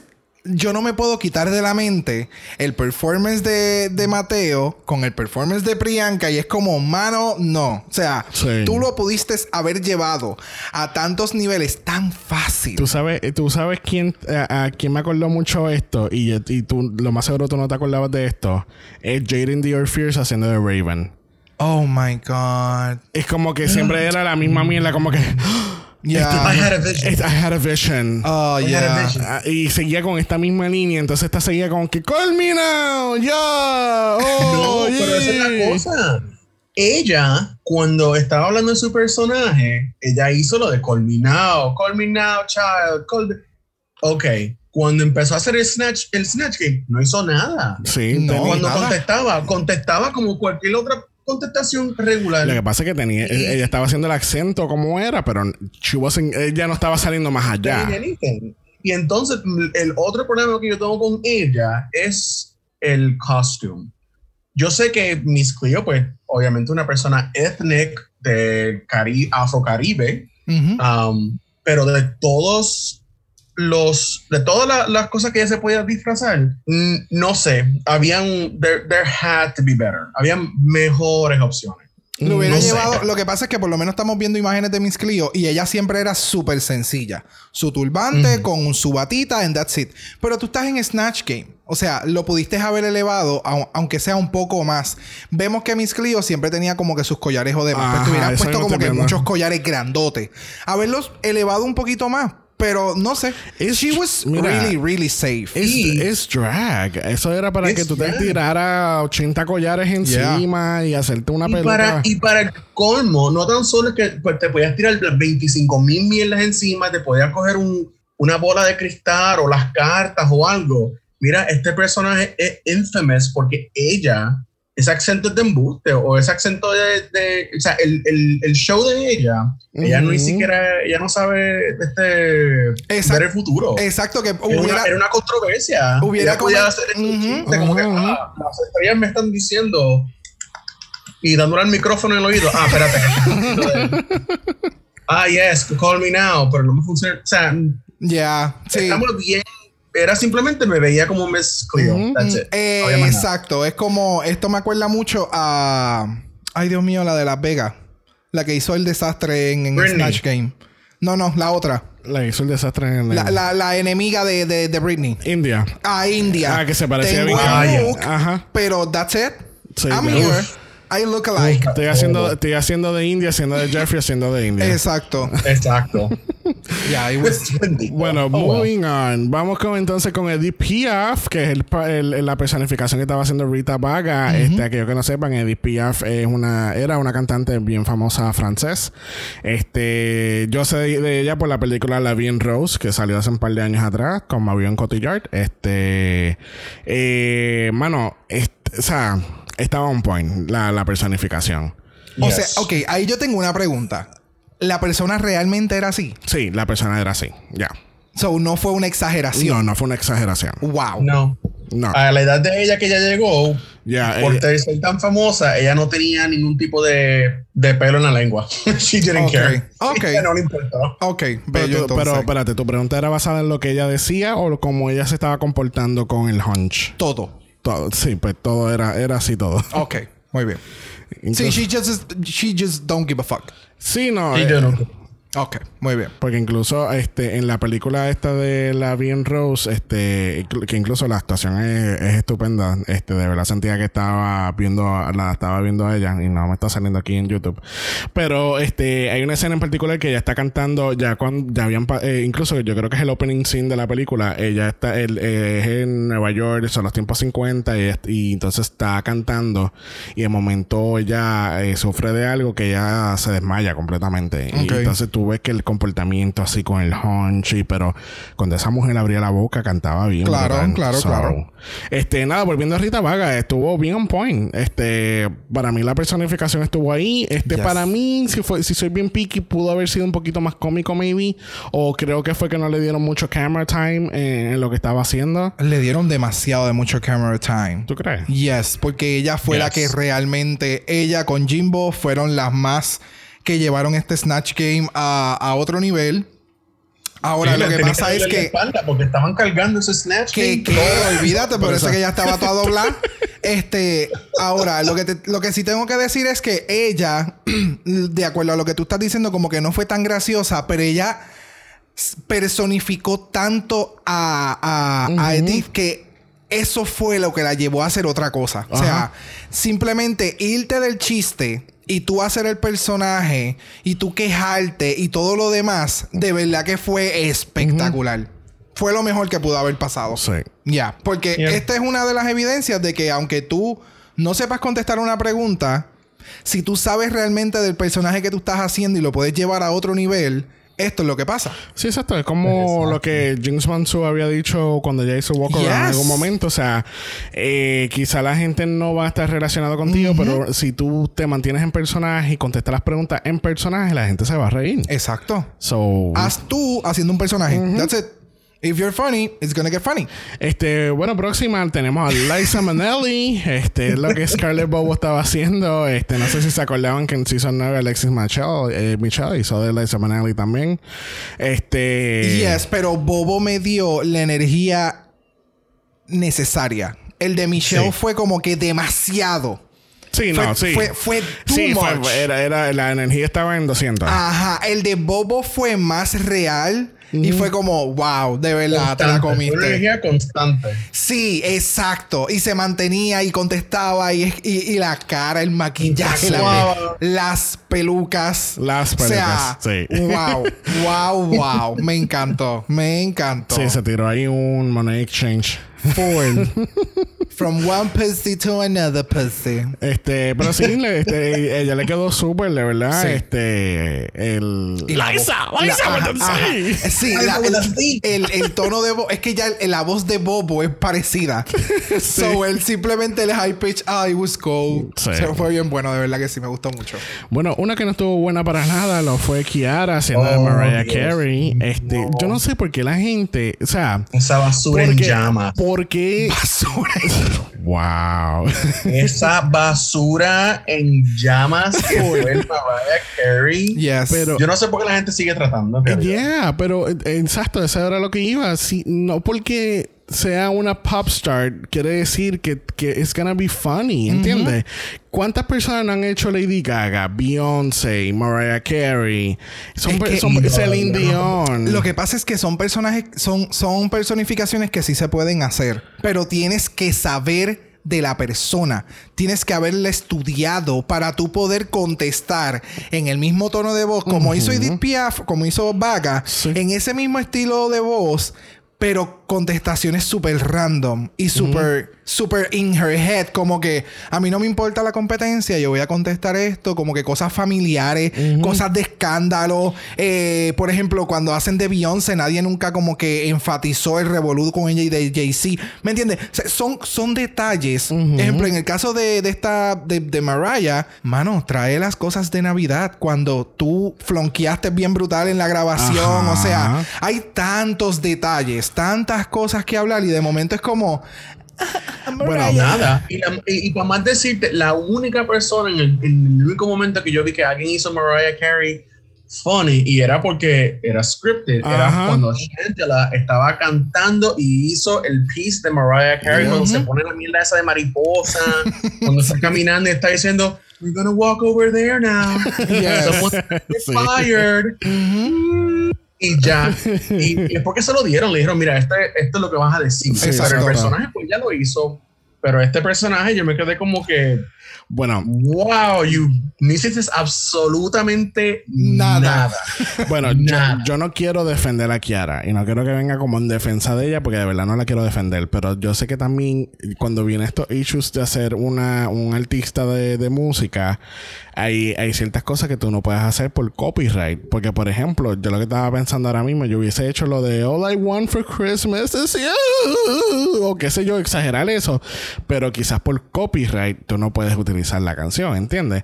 yo no me puedo quitar de la mente el performance de, de Mateo con el performance de Priyanka y es como, mano, no. O sea, Sí. tú lo pudiste haber llevado a tantos niveles tan fácil. Tú sabes, tú sabes quién, a, a quién me acordó mucho esto, y, y tú, lo más seguro tú no te acordabas de esto, es Jaden Dior Fierce haciendo de Raven. Oh my God. Es como que siempre era la misma mierda, como que. Yeah. I had a vision. I had a vision. Oh, I had a yeah. vision. Ah, y seguía con esta misma línea, entonces esta seguía con que Call me now, ya, oh, no, pero esa es la yeah". cosa. Ella, cuando estaba hablando de su personaje, ella hizo lo de Call me now, call me now, child, call me. Ok, cuando empezó a hacer el Snatch, el Snatch Game, no hizo nada. Sí, No, cuando nada. contestaba, contestaba como cualquier otra contestación regular. Lo que pasa es que tenía, ella estaba haciendo el acento como era, pero she wasn't- ella no estaba saliendo más allá. Y entonces, mm, el otro problema que yo tengo con ella es el costume. Yo sé que Miss Cleo, pues, obviamente una persona ethnic de Cari Afro-Caribe, um, pero de todos los, de todas la- las cosas que ella se podía disfrazar, no sé, habían, there, there had to be better, habían mejores opciones. Lo hubiera No llevado. Lo que pasa es que por lo menos estamos viendo imágenes de Miss Clio y ella siempre era súper sencilla. Su turbante con su batita and that's it. Pero tú estás en Snatch Game. O sea, lo pudiste haber elevado, au- aunque sea un poco más. Vemos que Miss Clio siempre tenía como que sus collares o demás. Ajá, Pues te hubieras puesto como que muchos collares grandotes. Haberlos elevado un poquito más. Pero no sé. It's- She was mira, really, really safe. Es, drag. Eso era para que tú te drag. tiraras 80 collares encima y hacerte una Y pelota. para, y para el colmo, no tan solo es que pues, te podías tirar las 25 mil mierdas encima, te podías coger un- una bola de cristal o las cartas o algo. Mira, este personaje es infamous porque ella, ese acento es de embuste o ese acento de, de- o sea, el, el, el show de ella, ella no ni siquiera, ella no sabe este, Exacto. ver el futuro. Exacto, que Era hubiera. una, era una controversia. hubiera Ella podía como- hacer este Ujú, chiste como que, ujú, ujú. ah, las estrellas me están diciendo y dándole el micrófono en el oído. Ah, espérate. ah, yes, call me now, pero no me funciona. O sea, Ya, sí. estamos bien. Era simplemente me veía como Miss Cleo. Ujú. That's it. Eh, No nada. exacto, es como, esto me acuerda mucho a, ay Dios mío, la de Las Vegas, la que hizo el desastre en, en. Snatch Game. No, no, la otra, Le hizo el desastre en la, el- la, la enemiga de, de, de Britney. India. A India. Ah, que se parecía Tengo bien. el Ah, look, Ajá. pero that's it. Sí, I'm here. I look alike. Estoy haciendo, estoy haciendo de India, haciendo de Jeffrey, haciendo de India. Exacto. Exacto. Ya, it was-. Bueno, Oh, well. moving on. Vamos con entonces con Edith Piaf, que es el, la personificación que estaba haciendo Rita Vaga. Este, aquellos que no sepan, Edith Piaf es una, era una cantante bien famosa francés. Este, yo sé de, de ella por la película La Vie en Rose, que salió hace un par de años atrás, con Marion Cotillard. Este, eh, mano, este, o sea, estaba on point la, la personificación. O Yes. sea, ok, ahí yo tengo una pregunta. ¿La persona realmente era así? Sí, la persona era así, ya. So, no fue una No, exageración. no fue una exageración. Wow. No. No. A la edad de ella que ella llegó, Ya, por ella- ser tan famosa, ella no tenía ningún tipo de, de pelo en la lengua. She didn't Ok, care. ok. Ella no le importó. Ok, Pero, pero espérate, ¿tu pregunta era basada en lo que ella decía o cómo ella se estaba comportando con el hunch? Todo. Todo, sí, pues todo era, era así todo. Ok, muy bien. Sí, Incluso- she just, she just don't give a fuck. sí, no. She eh. Ok, muy bien. porque incluso este, en la película esta de la Bien Rose, este, que incluso la actuación es, es estupenda. Este, de verdad sentía que estaba viendo, la estaba viendo a ella y no me está saliendo aquí en YouTube. Pero este, hay una escena en particular que ella está cantando ya cuando ya habían eh, incluso yo creo que es el opening scene de la película. Ella está el, eh, es en Nueva York, son los tiempos 50 y, y entonces está cantando y de momento ella eh, sufre de algo que ella se desmaya completamente. Ok. Y entonces tú ves que el comportamiento así con el hunch, y- pero cuando esa mujer abría la boca cantaba bien. Claro, brutal. claro, claro. Este, nada, volviendo a Rita Vaga, estuvo bien on point. Este, para mí la personificación estuvo ahí. Este, Yes. para mí, si fue, si soy bien picky, pudo haber sido un poquito más cómico, maybe. O creo que fue que no le dieron mucho camera time en, en lo que estaba haciendo. Le dieron demasiado de mucho camera time. ¿Tú crees? Yes, porque ella fue la Yes. que realmente, ella con Jimbo fueron las más que llevaron este Snatch Game a, a otro nivel. Ahora, Sí, lo que pasa es darle la que, porque estaban cargando ese snatch. que, game que todo. olvídate, por eso que ella estaba toda doblada. Este, ahora, lo que, te- lo que sí tengo que decir es que ella, de acuerdo a lo que tú estás diciendo, como que no fue tan graciosa, pero ella personificó tanto a, a, a Edith que eso fue lo que la llevó a hacer otra cosa. O sea, simplemente irte del chiste y tú hacer el personaje y tú quejarte y todo lo demás, de verdad que fue espectacular. Fue lo mejor que pudo haber pasado. Sí. Ya, porque Yeah. esta es una de las evidencias de que aunque tú no sepas contestar una pregunta, si tú sabes realmente del personaje que tú estás haciendo y lo puedes llevar a otro nivel, esto es lo que pasa. Sí, exacto. Es como lo que James Mansu había dicho cuando ya hizo Walk Around en Yes. algún momento. O sea, eh, quizá la gente no va a estar relacionado contigo, pero si tú te mantienes en personaje y contestas las preguntas en personaje, la gente se va a reír. Exacto. So, Haz tú haciendo un personaje. That's it. If you're funny, it's gonna get funny. Este, bueno, próxima tenemos a Liza Minnelli. Este es lo que Scarlett Bobo estaba haciendo. Este, no sé si se acordaban que en Season 9 Alexis Michelle, eh, Michelle hizo de Liza Minnelli también. Este. Yes, pero Bobo me dio la energía necesaria. El de Michelle Sí. fue como que demasiado. Sí, Fue, no, sí. fue, fue too sí, fue- much. era, era, la energía estaba en 200. Ajá, el de Bobo fue más real y fue como, wow, de verdad, te la Constante, Una comiste. energía constante. Sí, exacto. Y se mantenía y contestaba y, y- y la cara, el maquillaje, la- las pelucas. Las O sea, pelucas, sí. wow, wow, wow. Me encantó, me encantó. Sí, se tiró ahí un money exchange. Forward. From one pussy to another pussy. Este, pero sí, le- este, ella le quedó súper, de verdad. Sí. Este, el. Y la Liza, voz- Liza, la- ajá, the ajá. Sí, la- el, el- el tono de voz, es que ya el- la voz de Bobo es parecida. So él simplemente el high pitch, ah, it was cool. Sí. Se fue bien bueno, de verdad que sí, me gustó mucho. Bueno, una que no estuvo buena para nada lo fue Kiara haciendo de Oh, Mariah Dios. Carey. Este, yo no sé por qué la gente, o sea, Esa basura en llamas. Porque Basura. Wow. Esa basura en llamas que fue Mariah Carey. Yes. Pero- Yo no sé por qué la gente sigue tratando. Yeah, pero eh, exacto, eso era lo que iba. Si, no porque sea una pop star quiere decir que, que it's gonna be funny, ¿entiendes? ¿Cuántas personas no han hecho Lady Gaga, Beyoncé, Mariah Carey? Son, que- son Celine Dion. Lo que pasa es que son personajes, son, son personificaciones que sí se pueden hacer, pero tienes que saber de la persona. Tienes que haberla estudiado para tú poder contestar en el mismo tono de voz, como hizo Edith Piaf, como hizo Vaga, Sí. en ese mismo estilo de voz, pero contestaciones súper random y súper, súper in her head. Como que a mí no me importa la competencia, yo voy a contestar esto, como que cosas familiares, cosas de escándalo. Eh, por ejemplo, cuando hacen de Beyoncé, nadie nunca como que enfatizó el revolú con ella y de Jay-Z. ¿Me entiendes? O sea, son, son detalles. Ejemplo, en el caso de, de esta, de, de Mariah, mano, trae las cosas de Navidad cuando tú flonqueaste bien brutal en la grabación. Ajá. O sea, hay tantos detalles, tantas cosas que hablar y de momento es como... "Ah, Bueno, Mariah". Nada. Y, la- y- y para más decirte, la única persona en el, en el único momento que yo vi que alguien hizo Mariah Carey funny y era porque era scripted. Era cuando Shangela estaba cantando y hizo el piece de Mariah Carey cuando se pone la mierda esa de mariposa, cuando está caminando y está diciendo, We're gonna walk over there now. Yes. Someone Sí. fired. Y ya. Y, y es porque se lo dieron. Le dijeron, mira, este, esto es lo que vas a decir. Sí, pero el personaje, pues ya lo hizo. Pero este personaje, yo me quedé como que, Bueno, wow, you no hiciste absolutamente Nada. nada. Bueno, yo, Nada. yo no quiero defender a Kiara y no quiero que venga como en defensa de ella porque de verdad no la quiero defender, pero yo sé que también cuando viene estos issues de ser una, un artista de, de música, hay, hay ciertas cosas que tú no puedes hacer por copyright, porque por ejemplo, yo lo que estaba pensando ahora mismo, yo hubiese hecho lo de All I Want for Christmas is You, o qué sé yo, exagerar eso, pero quizás por copyright tú no puedes utilizar la canción, ¿entiendes?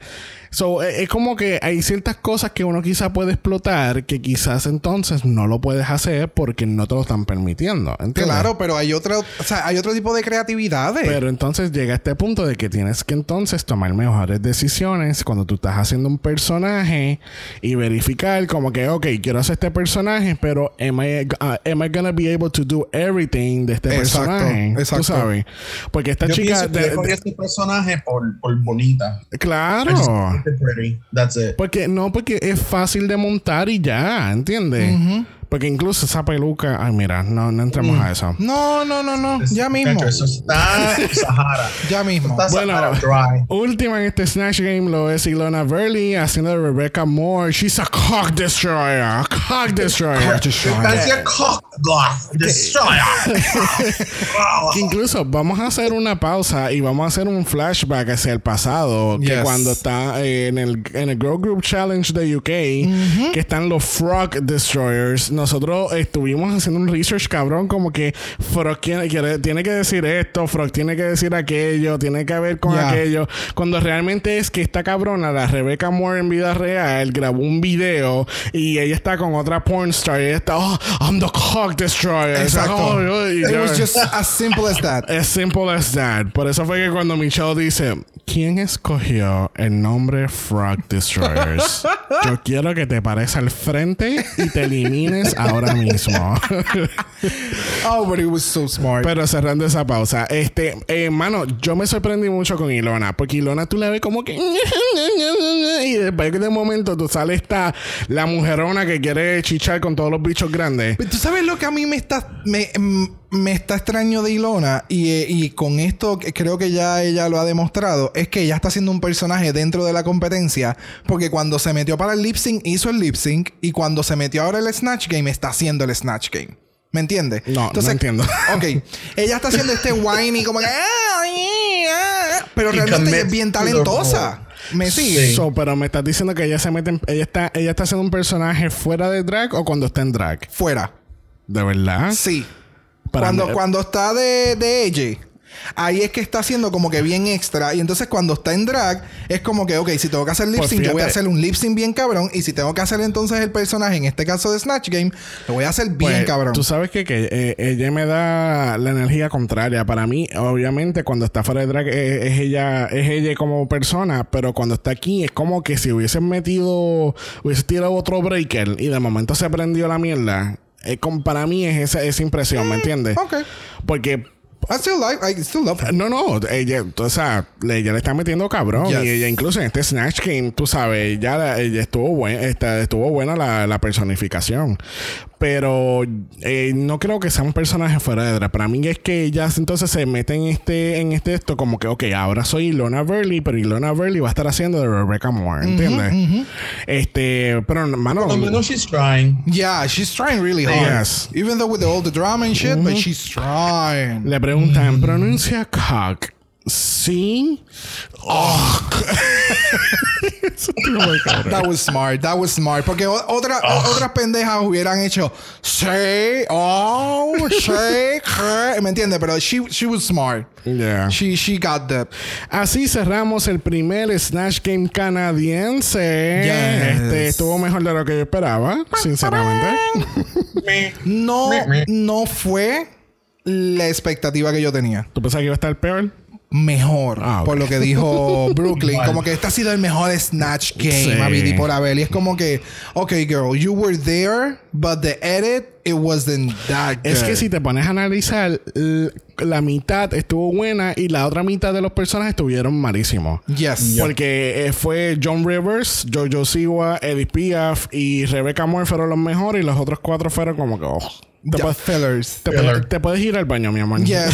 So, eh, es como que hay ciertas cosas que uno quizás puede explotar que quizás entonces no lo puedes hacer porque no te lo están permitiendo. ¿entiendes? Claro, pero hay otro, o sea, hay otro tipo de creatividades. Pero entonces llega este punto de que tienes que entonces tomar mejores decisiones cuando tú estás haciendo un personaje y verificar como que, ok, quiero hacer este personaje, pero am I, uh, am I gonna be able to do everything de este Exacto, personaje? exacto. Tú sabes. Porque esta Yo chica... pienso que de- de- este personaje por, por bonita. claro. Porque no, porque es fácil de montar y ya, ¿entiendes? Porque incluso esa peluca, ay mira, no, no entremos a eso. no, no, no, no. Ya mismo. Eso está Sahara. Ya mismo. Está Bueno. Sahara dry. Última en este Snatch Game lo es Ilona Verley haciendo de Rebecca Moore. She's a cock destroyer. A cock destroyer. Cock Destroyer. Que incluso vamos a hacer una pausa y vamos a hacer un flashback hacia el pasado. Que Yes. cuando está eh, en, el, en el Girl Group Challenge de UK, que están los Frog Destroyers, nosotros estuvimos haciendo un research cabrón, como que Frog quiere, quiere- tiene que decir esto, Frog tiene que decir aquello, tiene que ver con Yeah. aquello. Cuando realmente es que esta cabrona, la Rebecca Moore en vida real, grabó un video y ella está con otra porn star y ella está, oh, I'm the cock destroyer. Exacto. Oh, oh, It was just as simple as that. As simple as that. Por eso fue que cuando Michelle dice, ¿quién escogió el nombre Frog Destroyers? Yo quiero que te pares al frente y te elimines ahora mismo. Oh, but it was so smart. Pero cerrando esa pausa, este, eh, mano, yo me sorprendí mucho con Ilona, porque Ilona tú la ves como que. Y después de momento tú sale esta, la mujerona que quiere chichar con todos los bichos grandes. Pero ¿Tú sabes lo que a mí me está me, mm, me está extraño de Ilona? Y, eh, y con esto creo que ya ella lo ha demostrado. Es que ella está haciendo un personaje dentro de la competencia. Porque cuando se metió para el lip sync, hizo el lip sync. Y cuando se metió ahora el Snatch Game, está haciendo el Snatch Game. ¿Me entiendes? No, no entiendo. Ok. Ella está haciendo este whiny como que... "Ah, yeah", Pero realmente ella es bien talentosa. ¿Me sigue? Sí. So, pero me estás diciendo que ella se mete en- ella está ella está haciendo un personaje fuera de drag o cuando está en drag. Fuera. ¿De verdad? Sí. Para cuando, mí- cuando está de, de ella, Ahí es que está haciendo como que bien extra. Y entonces cuando está en drag, es como que, ok, si tengo que hacer lip Pues sync, yo voy a hacer un lip sync bien cabrón. Y si tengo que hacer entonces el personaje, en este caso de Snatch Game, lo voy a hacer bien Pues, cabrón. Tú sabes que, que eh, ella me da la energía contraria. Para mí, obviamente, cuando está fuera de drag eh, es, ella, es ella como persona, pero cuando está aquí es como que si hubiesen metido, hubiese tirado otro breaker y de momento se prendió la mierda. Eh, como para mí es esa, esa impresión, ¿me entiendes? ok. Porque I still like, I still love her. no, no, ella, o sea, le- ella le está metiendo cabrón. Yes. Y ella incluso en este Snatch Game, tú sabes, ya la- ella estuvo buena, estuvo buena la, la personificación. Pero eh, no creo que sea un personaje fuera de drag. Para mí es que ella entonces se mete en este, en este esto como que, ok, ahora soy Ilona Burley, pero Ilona Burley va a estar haciendo de Rebecca Moore, ¿entiendes? Este, pero mano, Por menos she's trying. Yeah, she's trying really hard. Yes. Even though with all the drama and shit, but she's trying. le preguntan, pronuncia cock. Sí. Oh. That was smart. That was smart. Porque otra, otras pendejas hubieran hecho sí, oh, sí, que", ¿me entiendes? Pero she, she was smart. Yeah. She, she got that. Así cerramos el primer Snatch Game canadiense. Yes. Este estuvo mejor de lo que yo esperaba, sinceramente. No, no fue la expectativa que yo tenía. ¿Tú pensabas que iba a estar peor? Mejor, Ah, por lo que dijo Brooklyn. Como que este ha sido el mejor Snatch Game, Sí. Abidi por haber. Y es como que, ok, girl, you were there, but the edit, it wasn't that good. Es que si te pones a analizar, la mitad estuvo buena y la otra mitad de los personajes estuvieron malísimos. Yes. Porque eh, fue John Rivers, Jojo Siwa, Eddie Piaf y Rebecca Moore fueron los mejores y los otros cuatro fueron como que... oh, te, The puedes, fillers. te, Filler. puedes, te puedes ir al baño, mi amor. Yes.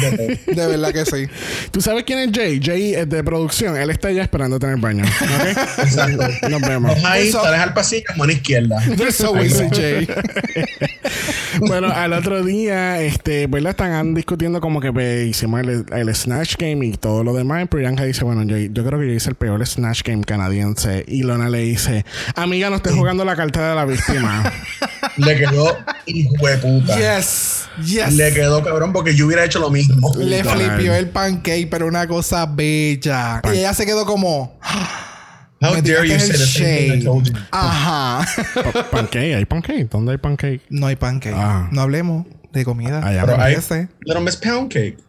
de verdad que sí. ¿Tú sabes quién es Jay? Jay es de producción. Él está ya esperando tener baño. ¿Ok? Exacto. Nos vemos. Ahí, sales al pasillo, mano izquierda. There's always a J. bueno, al otro día, este, ¿verdad? Están discutiendo como que pues, hicimos el, el Snatch Game y todo lo demás. Y Priyanka dice, bueno, yo, yo creo que yo hice el peor Snatch Game canadiense. Y Lona le dice, amiga, no estés jugando la carta de la víctima. Le quedó hijo de puta. Yes. Yes. Le quedó cabrón porque yo hubiera hecho lo mismo. Le flipió el pancake, pero una cosa bella. Y ella se quedó como. How me dare you say the same thing I shade. told you. Ajá. Pa- pancake, ¿hay pancake? ¿Dónde hay pancake? no hay pancake. Ah. No hablemos de comida. Pero hay Ese. Little Miss Pound Cake.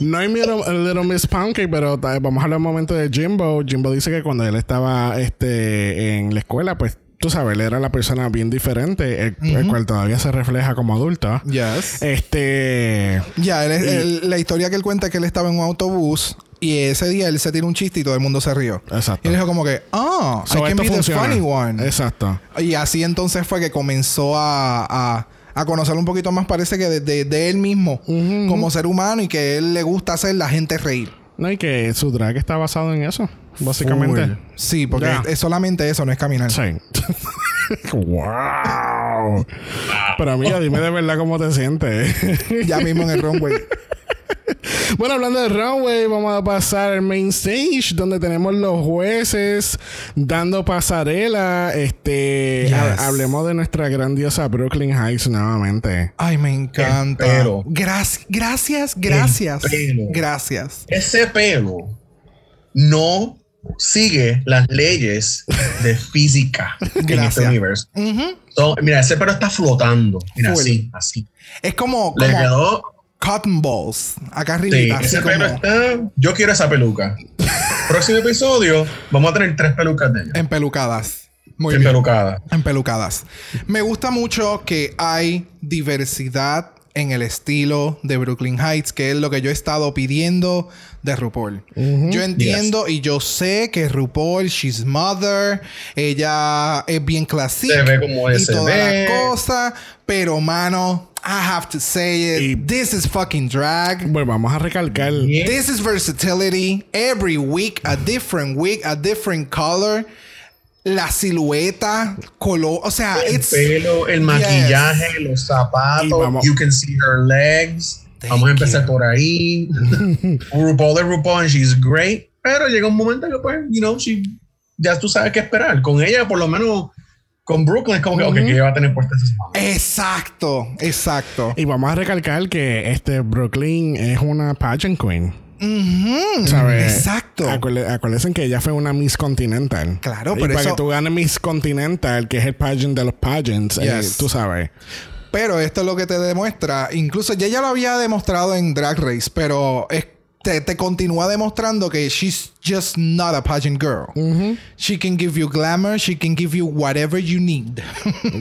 No hay Little, Little Miss Pancake, pero vamos a hablar un momento de Jimbo. Jimbo dice que cuando él estaba este, en la escuela, pues tú sabes, él era la persona bien diferente, el, el cual todavía se refleja como adulto. Yes. Este. Ya, él es- él- la historia que él cuenta es que él estaba en un autobús y ese día él se tiró un chiste y todo el mundo se rió. Exacto. Y él dijo como que, ah, So, I can be funciona. the funny one. Exacto. Y así entonces fue que comenzó a, a, a conocer un poquito más, parece que de, de- de él mismo, como ser humano y que él le gusta hacer la gente reír. No, y que su drag está basado en eso, básicamente. Full. Sí, porque es solamente eso, no es caminar. Sí. wow. Pero amiga, dime de verdad cómo te sientes. Ya mismo en el runway. Bueno, hablando de runway, vamos a pasar al main stage, donde tenemos los jueces dando pasarela. Este, Yes. ha- hablemos de nuestra grandiosa Brooklyn Heights nuevamente. Ay, me encanta. Espero. Gracias, gracias, gracias. Gracias. Ese pelo no sigue las leyes de física en este universo. So, mira, ese pelo está flotando. Mira, Full. así, así. Es como, Le como quedó. Cotton balls. Acá arriba. así ese como pelo está. Yo quiero esa peluca. Próximo episodio, vamos a tener tres pelucas de ella. empelucadas. Muy bien. Empelucada. Empelucadas. Me gusta mucho que hay diversidad en el estilo de Brooklyn Heights, que es lo que yo he estado pidiendo de RuPaul. Yo entiendo y yo sé que RuPaul, she's mother, ella es bien clásica Se ve como y toda ve. la cosa, pero mano, I have to say it, Y- this is fucking drag. Bueno, vamos a recalcar. Yeah. This is versatility. Every week, a different week, a different color. La silueta, color. O sea, El it's. pelo, el maquillaje, los zapatos. vamos- You can see her legs. Thank vamos a empezar you. por ahí. RuPaul es RuPaul and she's great. Pero llega un momento que, pues, you know, she, ya tú sabes qué esperar. Con ella, por lo menos, con Brooklyn es como que, ok, que ella va a tener puestas esas manos. Exacto, exacto. Y vamos a recalcar que este Brooklyn es una pageant queen. Ujú, ¿Sabes? Exacto. Acuérdense que ella fue una Miss Continental. Claro, y pero para eso- que tú ganes Miss Continental, que es el pageant de los pageants, eh, tú sabes. Pero esto es lo que te demuestra. Incluso ya ella lo había demostrado en Drag Race, pero es- te, te continúa demostrando que she's just not a pageant girl. She can give you glamour, she can give you whatever you need.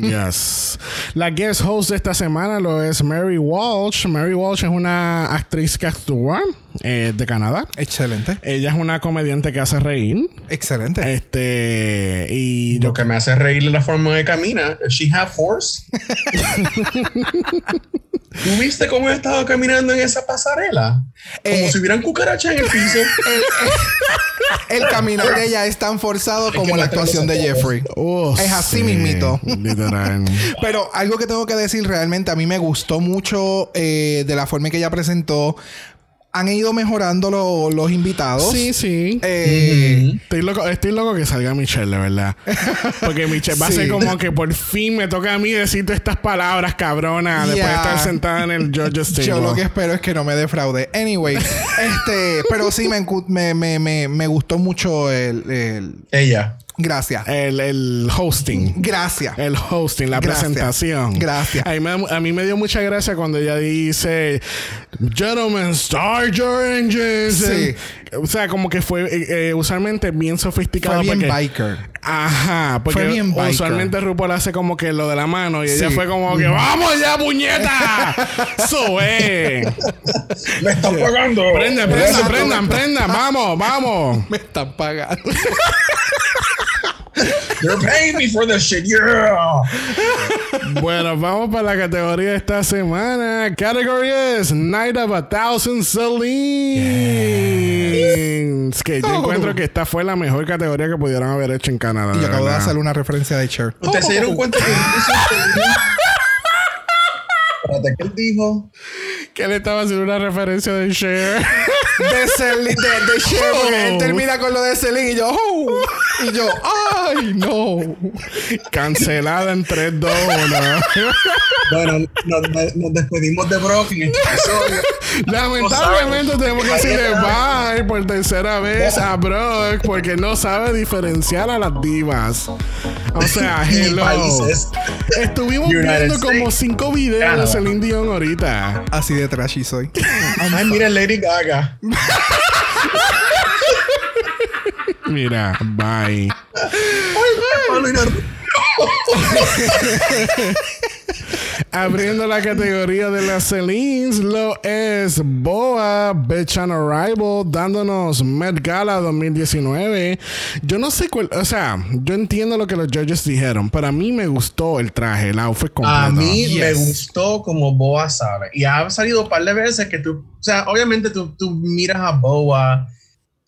Yes. La guest host de esta semana lo es Mary Walsh. Mary Walsh es una actriz que actúa eh, de Canadá. Excelente. Ella es una comediante que hace reír. Excelente. Este. Y Lo que me hace reír es la forma de camina. Does she have force? ¿Tú viste cómo ella estaba caminando en esa pasarela? Como Eh, si hubieran cucarachas en el piso. El caminar de ella es tan forzado como que la actuación de Jeffrey. Oh, Es así sí, mismito. Literal. Pero algo que tengo que decir realmente, a mí me gustó mucho eh, de la forma en que ella presentó. Han ido mejorando lo- los invitados. Sí, sí. Eh, Estoy loco, estoy loco que salga Michelle, de verdad. Porque Michelle va a Sí. ser como que por fin me toca a mí decirte estas palabras, cabrona, después de estar sentada en el Georgia Table. Yo lo que espero es que no me defraude. Anyway, este, pero sí me, me, me, me gustó mucho el, el- Ella. Gracias. El, el hosting. Gracias. El hosting, la Gracias. presentación. Gracias. A mí, me, a mí me dio mucha gracia cuando ella dice, Gentlemen, start your engines. Sí. o sea, como que fue eh, eh, usualmente bien sofisticado. Fue bien porque- biker. Ajá, porque Fue bien biker. usualmente RuPaul hace como que lo de la mano y ella Sí. fue como que ¡Vamos ya, puñeta! ¡Sube! ¡Me están pagando! ¡Prendan, prendan, prendan, prendan! ¡Vamos, vamos! Me están pagando. You're paying me for this shit, yeah. Bueno, vamos para la categoría de esta semana. Category es Night of a Thousand Celines. Que yo Oh. encuentro que esta fue la mejor categoría que pudieron haber hecho en Canadá. Y de acabo de hacer una referencia de Cher. ¿Ustedes se dieron cuenta que Espérate, ¿qué él dijo? Que él estaba haciendo una referencia de Cher. De Celine, de, de Cher, porque él Oh. termina con lo de Celine y yo, oh. Y yo, ay, no. Cancelada en 3, 2, 1. Bueno, nos, nos despedimos de Brock en este episodio. Lamentablemente tenemos que decirle bye por tercera vez a Brock porque no sabe diferenciar a las divas. O sea, hello. Estuvimos United viendo como States. cinco videos de. Celine Dion ahorita. Así de trashy soy. Ay, mira Lady Gaga. Mira, bye. Abriendo la categoría de las Celines, lo es Boa Bitch on Arrival, dándonos Met Gala 2019. Yo no sé cuál, o sea, yo entiendo lo que los judges dijeron, pero a mí me gustó el traje, el outfit completo. A mí Yes. me gustó como Boa sabe. Y ha salido un par de veces que tú, o sea, obviamente tú, tú miras a Boa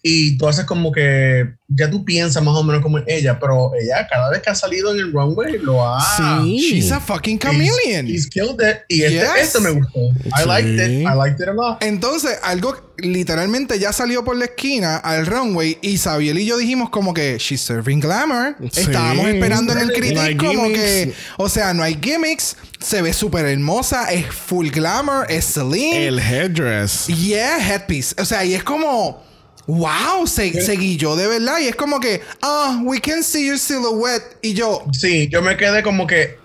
y tú haces como que ya tú piensas más o menos como ella, pero ella cada vez que ha salido en el runway lo ha. Sí. She's a fucking chameleon. He's, he's killed it. Y este, Yes. este me gustó. I Sí. liked it. I liked it a lot. Entonces, algo literalmente ya salió por la esquina al runway y Sabiel y yo dijimos como que she's serving glamour. Sí. Estábamos esperando en el No critic como gimmicks. que, o sea, no hay gimmicks, se ve súper hermosa, es full glamour, es Celine. El headdress. Yeah, headpiece. O sea, y es como, wow, se, se guilló de verdad. Y es como que, ah, we can see your silhouette. Y yo, Sí, yo me quedé como que.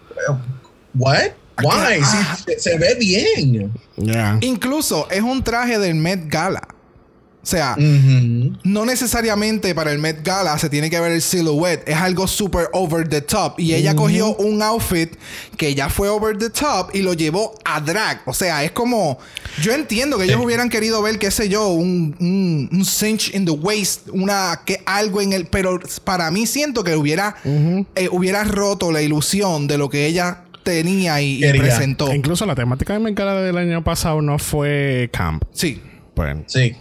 ¿What? Why? Sí, Ah. se, se ve bien. Yeah. incluso es un traje del Met Gala. O sea, no necesariamente para el Met Gala se tiene que ver el silhouette. Es algo super over the top. Y ella cogió un outfit que ya fue over the top y lo llevó a drag. O sea, es como. Yo entiendo que ellos hubieran querido ver, qué sé yo, un, un, un cinch in the waist, una que algo en el. Pero para mí siento que hubiera, eh, hubiera roto la ilusión de lo que ella tenía y, y presentó. Incluso la temática de Mercada del año pasado no fue camp. Sí. Pues, Sí.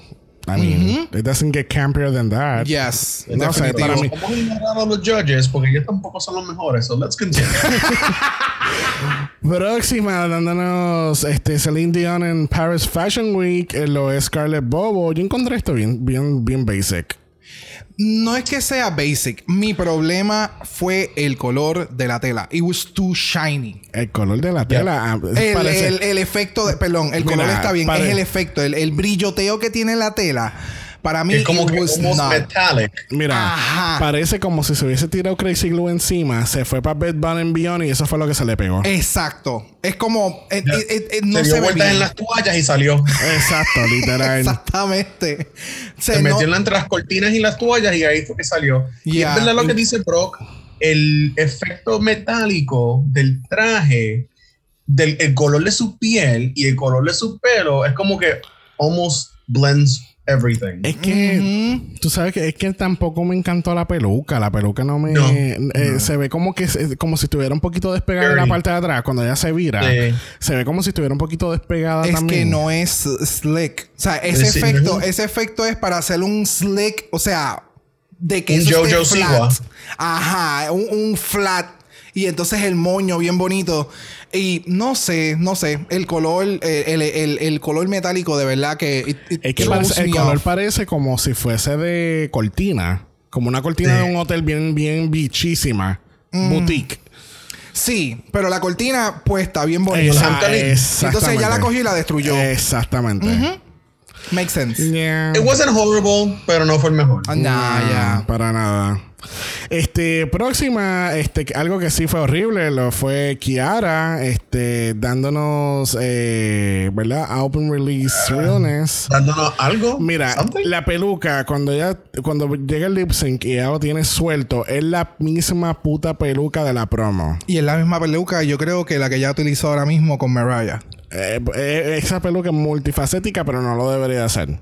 I mean, it doesn't get campier than that. Yes. No sé, definitivo. para mí. Vamos a ignorar a los judges porque ellos tampoco son los mejores. So let's continue. Próxima, dándonos este, Celine Dion en Paris Fashion Week, eh, lo es Scarlett Bobo. Yo encontré esto bien, bien, bien basic. No es que sea basic. Mi problema fue el color de la tela. It was too shiny. El color de la tela. ah, El, parece- el- el efecto de... Perdón, el Mira, color está bien. pare- Es el efecto. El, el brilloteo que tiene la tela. Para mí, Es como que was almost not. metallic. Mira, Ajá. parece como si se hubiese tirado Crazy Glue encima, se fue para Bed Bath and Beyond y eso fue lo que se le pegó. Exacto. Es como... eh, eh, eh, eh, no se se, dio ve vueltas en las toallas y salió. Exacto, literal. Exactamente. Se Se no- metió entre las cortinas y las toallas y ahí fue que salió. Y es verdad lo que dice Brock, el efecto metálico del traje, del el color de su piel y el color de su pelo es como que almost blends everything. Es que tú sabes que es que tampoco me encantó la peluca. La peluca no me No, eh, se ve como que como si estuviera un poquito despegada en la parte de atrás cuando ella se vira. Sí. Se ve como si estuviera un poquito despegada Es también. que no es slick. O sea, ese efecto, ese efecto es para hacer un slick, o sea, de que Un eso Jojo flat. Siwa. Ajá, un, un flat. Y entonces el moño bien bonito. Y no sé, no sé. El color, eh, el, el- el color metálico de verdad que... it- it Es que parece- el color off. parece como si fuese de cortina. Como una cortina Sí. de un hotel bien, bien bichísima. Mm. Boutique. Sí, pero la cortina puesta bien bonita. Esa- Anthony. Entonces ella la exactamente. cogió y la destruyó. Exactamente. Makes sense. Yeah. It wasn't horrible, pero no fue el mejor. Ah, nah, No, ya. Para nada. Este, próxima, este, algo que sí fue horrible, lo fue Kiara, este, dándonos, eh, ¿verdad? Open release realness. Dándonos algo. Mira, something. la peluca, cuando ella, cuando llega el lip sync y ella lo tiene suelto, es la misma puta peluca de la promo. Y es la misma peluca, yo creo que la que ella utilizó ahora mismo con Mariah. Eh, eh, esa peluca es multifacética, pero no lo debería hacer.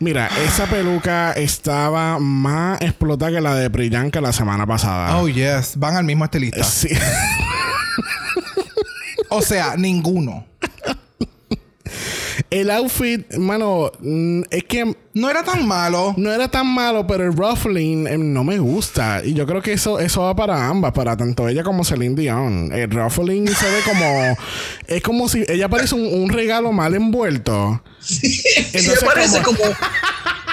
Mira, esa peluca estaba más explotada que la de Priyanka la semana pasada. Oh, yes. Van al mismo estilista. Sí. O sea, ninguno. El outfit, mano, mm, es que No era tan malo. no era tan malo, pero el ruffling eh, no me gusta. Y yo creo que eso, eso va para ambas, para tanto ella como Celine Dion. El ruffling se ve como. Es como si ella parece un, un regalo mal envuelto. ella parece como.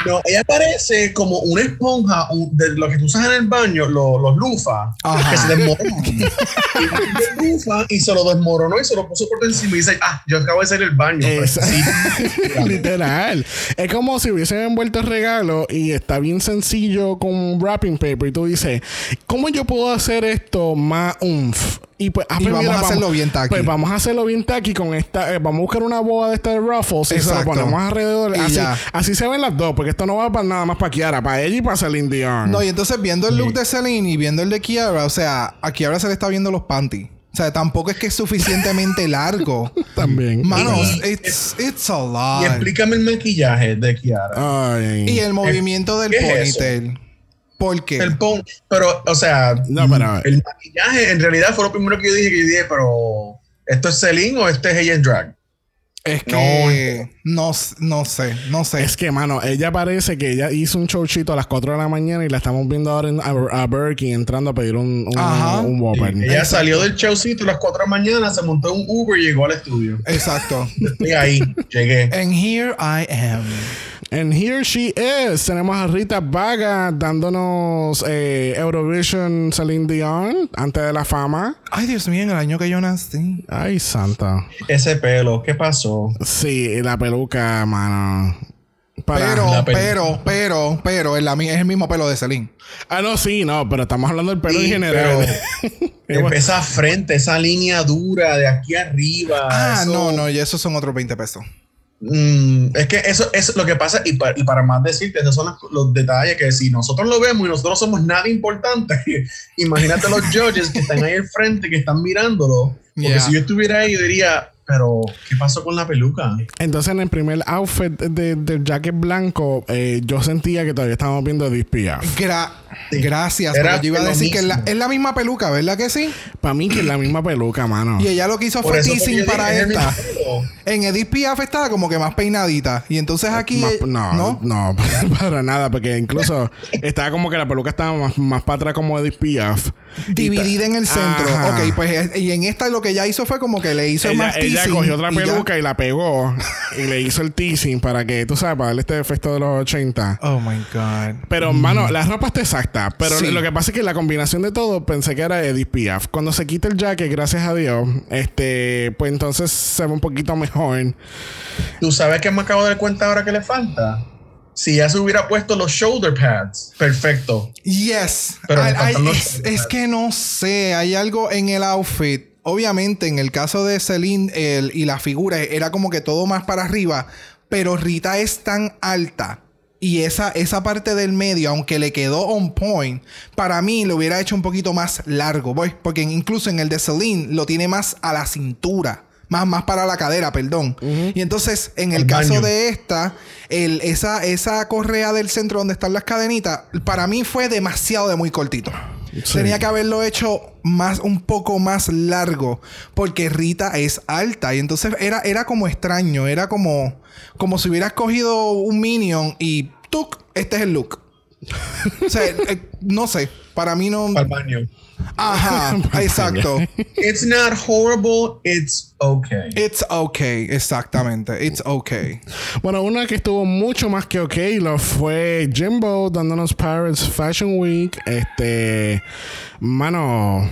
No, ella parece como una esponja un- de lo que tú usas en el baño, lo- los lufas, Ajá. que se desmoronan. y lufa y se lo desmoronó y se lo puso por encima y dice, ah, yo acabo de hacer el baño. Literal. Es como si hubiesen envuelto el regalo y está bien sencillo con wrapping paper. Y tú dices, ¿cómo yo puedo hacer esto más umf? Y pues, ah, Y pues vamos a hacerlo bien tacky. Pues vamos a hacerlo bien tacky con esta. eh, vamos a buscar una boa de esta de Ruffles y se Exacto. lo ponemos alrededor. Y Así, ya. así se ven las dos, porque esto no va para nada más para Kiara, para ella y para Celine Dion. No, y entonces viendo el look de Celine y viendo el de Kiara, o sea, a Kiara se le está viendo los panties. O sea, tampoco es que es suficientemente largo. También. Manos, Y- it's, it's a Y lot. explícame el maquillaje de Kiara. Ay. Y el movimiento del ¿Qué es eso? ponytail. ¿Por qué? El pon, pero, o sea, No, el maquillaje en realidad fue lo primero que yo dije, que yo dije, pero ¿esto es Celine o este es ella en drag? Es que no, no sé, no sé. Es que, mano, ella parece que ella hizo un showchito a las 4 de la mañana y la estamos viendo ahora en, a, a entrando a pedir un, un, Ajá. un Whopper. Ella salió del showcito a las 4 de la mañana, se montó en un Uber y llegó al estudio. Exacto. Estoy ahí, llegué. And here I am. And here she is. Tenemos a Rita Vaga dándonos eh, Eurovision Celine Dion antes de la fama. Ay, Dios mío, en el año que yo nací. Ay, santa. Ese pelo, ¿qué pasó? Sí, la peluca, mano. Para- Pero, pero, pero, pero, es, la, es el mismo pelo de Celine. Ah, no, sí, no, pero estamos hablando del pelo Sí, en general. pero- Esa frente, esa línea dura de aquí arriba. Ah, eso- no, no, y esos son otros 20 pesos. Mm, es que eso es lo que pasa, y, pa- y para más decirte, esos son los, los detalles que si nosotros lo vemos y nosotros somos nada importante, imagínate los judges que están ahí al frente, que están mirándolo. Porque Yeah. si yo estuviera ahí, yo diría, pero ¿qué pasó con la peluca? Entonces, en el primer outfit de- del jacket blanco, eh, yo sentía que todavía estábamos viendo Dispia. Gra- Sí. Gracias. Era porque yo iba a decir que es la, mismo. es la misma peluca, ¿verdad que sí? Para mí, que es la misma peluca, mano. Y ella lo que hizo Por fue teasing para esta. En Edith Piaf estaba como que más peinadita. Y entonces aquí. Más- eh, no, ¿no? no, para nada, porque incluso estaba como que la peluca estaba más, más para atrás como Edith Piaf. Dividida en el centro. Ajá. Ok, pues y en esta lo que ella hizo fue como que le hizo Ella, más ella ella cogió otra peluca y, la pegó y le hizo el teasing para que, tú sabes, para darle este efecto de los 80. Oh my God. Pero, mano, la ropa está exacta. Pero Sí. lo que pasa es que la combinación de todo pensé que era Edith Piaf. Cuando se quita el jacket, gracias a Dios, este, pues entonces se ve un poquito mejor. ¿Tú sabes qué me acabo de dar cuenta ahora que le falta? Si ya se hubiera puesto los shoulder pads, perfecto. Yes. Pero faltan los- es, es que no sé. Hay algo en el outfit. Obviamente, en el caso de Celine el- y la figura, era como que todo más para arriba. Pero Rita es tan alta. Y esa, esa parte del medio, aunque le quedó on point, para mí lo hubiera hecho un poquito más largo. Voy, porque incluso en el de Celine lo tiene más a la cintura. Más, más para la cadera, perdón. Y entonces, en el caso baño. de esta, el, esa, esa correa del centro donde están las cadenitas, para mí fue demasiado de muy cortito. Tenía que haberlo hecho más, un poco más largo, porque Rita es alta. Y entonces era, era como extraño, era como, como si hubieras cogido un minion y ¡tuc! Este es el look. O sea, eh, no sé, para mí no. Para el baño. Ajá, exacto. It's not horrible, it's okay. It's okay, exactamente. It's okay. Bueno, una que estuvo mucho más que ok lo fue Jimbo dándonos Paris Fashion Week. Este, mano,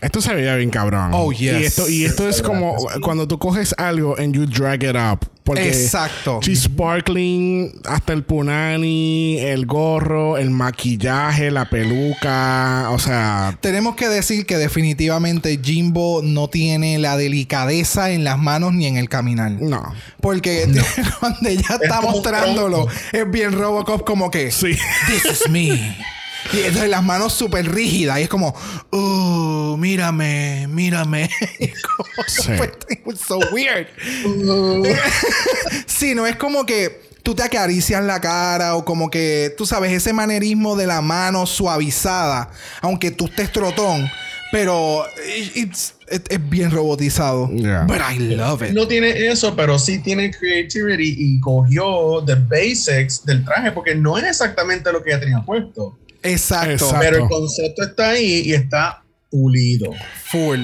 esto se veía bien cabrón. Oh, yes. Y esto, y esto es como cuando tú coges algo and you drag it up. Porque Exacto. She's sparkling hasta el punani, el gorro, el maquillaje, la peluca. O sea, Tenemos que decir que definitivamente Jimbo no tiene la delicadeza en las manos ni en el caminar. no. Porque cuando ella está mostrándolo, es bien Robocop como que Sí. This is me. Y entonces las manos súper rígidas y es como, uh, mírame, mírame. Como Sí. was so weird. sí, no es como que tú te acaricias la cara o como que, tú sabes, ese manerismo de la mano suavizada, aunque tú estés trotón, pero es bien robotizado. Yeah. But I love it. No tiene eso, pero sí tiene creativity y cogió the basics del traje porque no es exactamente lo que ella tenía puesto. Exacto. Exacto. Pero el concepto está ahí y está pulido. Full.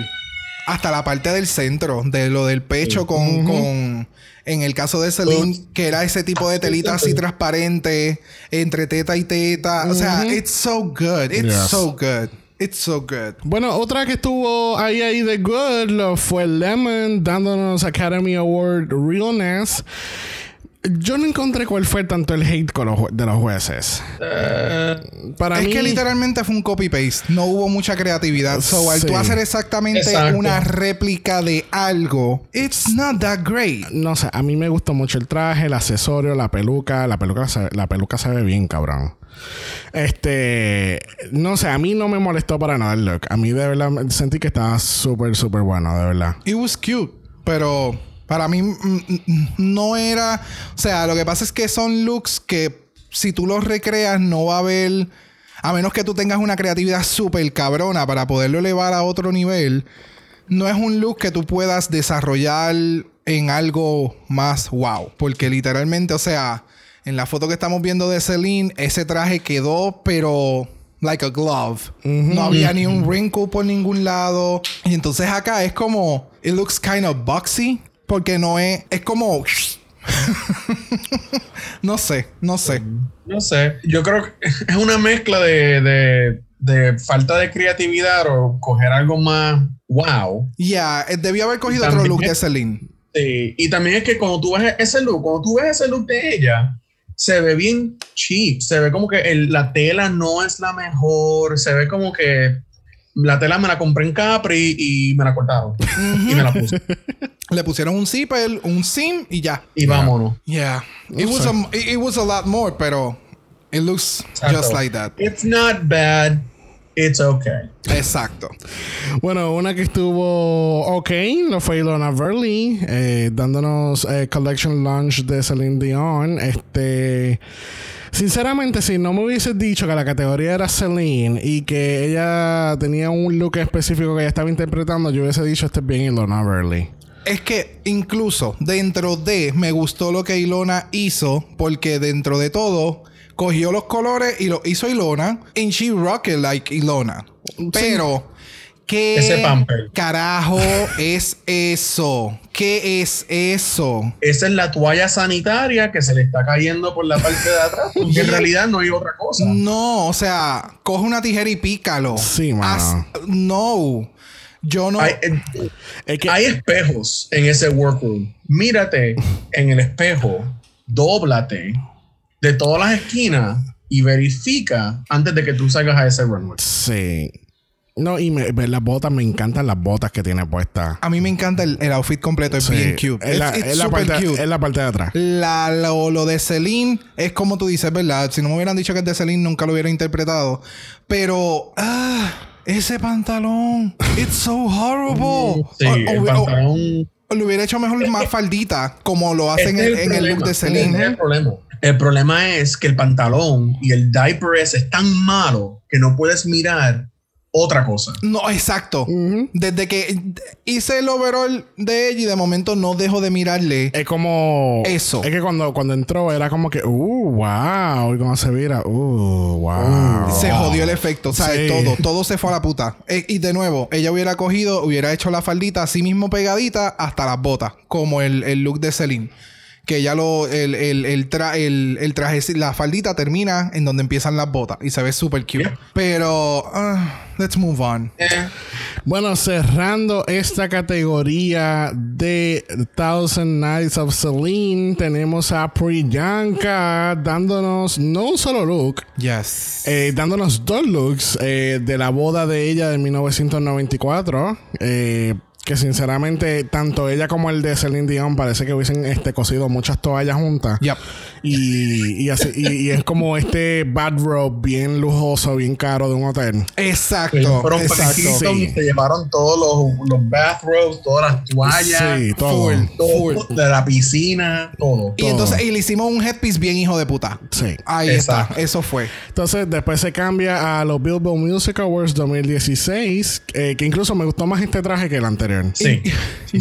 Hasta la parte del centro, de lo del pecho con, con- En el caso de Celine, que era ese tipo de telita así transparente, entre teta y teta. O sea, it's so good. It's Yes. so good. It's so good. Bueno, otra que estuvo ahí ahí de good lo fue Lemon dándonos Academy Award Realness. Yo no encontré cuál fue tanto el hate con los de los jueces. Para es mí, que literalmente fue un copy-paste. No hubo mucha creatividad. So, al Sí. tú hacer exactamente Exacto. una réplica de algo, it's not that great. no sé, a mí me gustó mucho el traje, el accesorio, la peluca. La peluca se, la peluca se ve bien, cabrón. Este, no sé, a mí no me molestó para nada el look. A mí de verdad me- sentí que estaba súper, súper bueno, de verdad. It was cute, pero para mí mm, mm, no era. O sea, lo que pasa es que son looks que si tú los recreas no va a haber. A menos que tú tengas una creatividad súper cabrona para poderlo elevar a otro nivel, no es un look que tú puedas desarrollar en algo más wow. Porque literalmente, o sea, en la foto que estamos viendo de Celine, ese traje quedó, pero like a glove. No había ni un wrinkle por ningún lado. Y entonces acá es como, it looks kind of boxy. Porque no es, es como... no sé, no sé. No sé, yo creo que es una mezcla de, de, de falta de creatividad o coger algo más wow. Ya, eh, debió haber cogido También otro look de Celine. Sí, y también es que cuando tú ves ese look, cuando tú ves ese look de ella, se ve bien cheap, se ve como que el- la tela no es la mejor, se ve como que la tela me la compré en Capri y me la cortaron y me la puse Le pusieron un zipper, un sim y ya. y vámonos. Yeah. It was a, it, it was a lot more, pero it looks Exacto. just like that. It's not bad, it's okay. Exacto. Bueno, una que estuvo ok lo fue Ilona Verley, eh, dándonos eh, Collection Launch de Celine Dion. Este. Sinceramente, si no me hubieses dicho que la categoría era Celine y que ella tenía un look específico que ella estaba interpretando, yo hubiese dicho este es bien Ilona Verley. Es que incluso dentro de me gustó lo que Ilona hizo porque dentro de todo cogió los colores y lo hizo Ilona and she rocked it like Ilona. Pero ¿qué Ese pamper. carajo es eso? ¿Qué es eso? Esa es la toalla sanitaria que se le está cayendo por la parte de atrás. Porque en realidad no hay otra cosa. No, o sea, coge una tijera y pícalo. Sí, mano. Haz- no. Yo no. Hay, eh, Es que hay espejos en ese workroom. Mírate en el espejo, dóblate de todas las esquinas y verifica antes de que tú salgas a ese runway. sí. No, y me- las botas, me encantan las botas que tiene puestas. A mí me encanta el, el outfit completo, es Sí. bien cute. Es la, It's- it's es la super parte, cute. es la parte de atrás. La, lo, lo de Celine es como tú dices, ¿verdad? Si no me hubieran dicho que es de Celine, nunca lo hubiera interpretado. Pero, ah, ese pantalón, it's so horrible. Sí, O- el o- o- pantalón. lo hubiera hecho mejor más faldita, como lo hacen Este en, en el look de este es Celine. el problema. El problema es que el pantalón y el diaper ese es tan malo que no puedes mirar otra cosa. No, exacto. Desde que hice el overall de ella y de momento no dejo de mirarle. Es como. Eso. Es que cuando, cuando entró era como que, uh, wow. Y cuando se vira, uh, wow. Se jodió el efecto, o sea, Sí. todo, todo se fue a la puta. Eh, y de nuevo, ella hubiera cogido, hubiera hecho la faldita así mismo pegadita hasta las botas, como el, el look de Celine. Que ya lo, el, el, el, tra- el, el traje, la faldita termina en donde empiezan las botas y se ve súper cute. Yeah. Pero, ah, let's move on. Eh, Bueno, cerrando esta categoría de Thousand Nights of Celine, tenemos a Priyanka dándonos no un solo look, Yes. eh, dándonos dos looks eh, de la boda de ella de 1994. eh, que sinceramente, tanto ella como el de Celine Dion parece que hubiesen este, cosido muchas toallas juntas. Yep. Y, y, así- y- y es como este bad robe bien lujoso, bien caro de un hotel. Exacto. fueron exacto. precisos, Sí. se llevaron todos los, los bathrobes, todas las toallas, Sí, todo. Full. todo, de la piscina, todo. Y entonces, y le hicimos un headpiece bien hijo de puta. Sí. Ahí Exacto. está. Eso fue. Entonces, después se cambia a los Billboard Music Awards 2016, eh, que incluso me gustó más este traje que el anterior. Sí.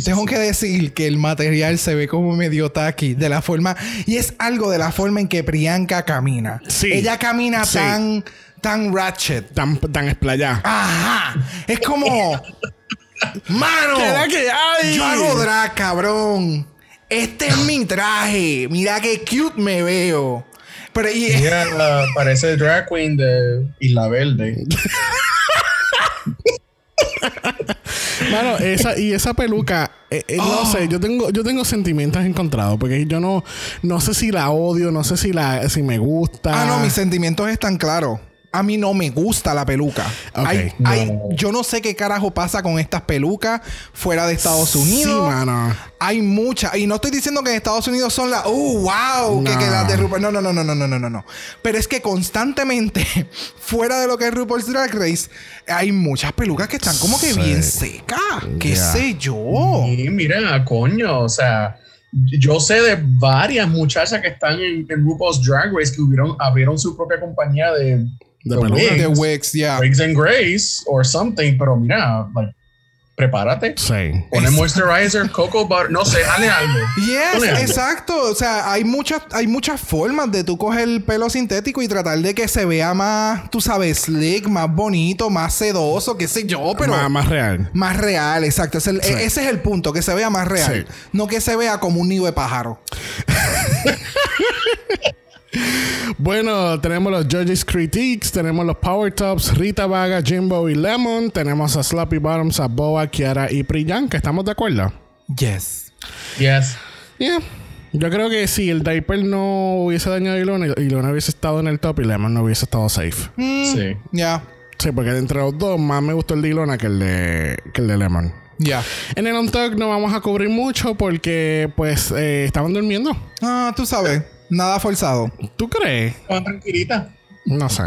Tengo que decir que el material se ve como medio tacky de la forma y es algo de la forma en que Priyanka camina. Sí. Ella camina Sí. tan tan ratchet. Tan, tan explayada. Ajá. Es como mano. ¿Qué era que hay? Yo hago drag, cabrón. Este es mi traje. Mira qué cute me veo. Pero y, parece drag queen de Isla Verde. Mano, esa, y esa peluca, eh, eh, no sé, yo tengo, yo tengo sentimientos encontrados, porque yo no, no sé si la odio, no sé si la, si me gusta. Ah, no, mis sentimientos están claros a mí no me gusta la peluca. Hay, hay, yo no sé qué carajo pasa con estas pelucas fuera de Estados Unidos. Sí, mano. Hay muchas. Y no estoy diciendo que en Estados Unidos son las. ¡Uh, wow! Nah. Que, de No, no, no, no, no, no, no, no. Pero es que constantemente, fuera de lo que es RuPaul's Drag Race, hay muchas pelucas que están como que bien secas. ¿Qué sé yo? Y miren, a coño. O sea yo sé de varias muchachas que están en, en RuPaul's Drag Race que hubieron, abrieron su propia compañía de de de peluca. wigs, De Wix, ya. Wigs and Grace or something, pero mira, like, prepárate. Sí. Pone moisturizer, cocoa butter, no sé, dale algo. Yes, algo. exacto. O sea, hay muchas, hay muchas formas de tú coger el pelo sintético y tratar de que se vea más, tú sabes, slick, más bonito, más sedoso, qué sé yo, pero más, más, más real. real, exacto. Es el- Sí. Ese es el punto, que se vea más real. Sí. No que se vea como un nido de pájaro. Bueno, tenemos los Judges Critiques, tenemos los Power Tops, Rita Vaga, Jimbo y Lemon, tenemos a Sloppy Bottoms, a Boa, Kiara y Priyanka. ¿Estamos de acuerdo? Yes. Yes. Yeah. Yo creo que si el diaper no hubiese dañado a Ilona y Ilona hubiese estado en el top y Lemon no hubiese estado safe. Sí. Ya. Sí, porque de entre los dos más me gustó el de Ilona que el de, que el de Lemon. Ya. En el On Talk no vamos a cubrir mucho porque pues eh, estaban durmiendo. Ah, tú sabes, nada forzado. ¿Tú crees? Estaban tranquilitas. No sé.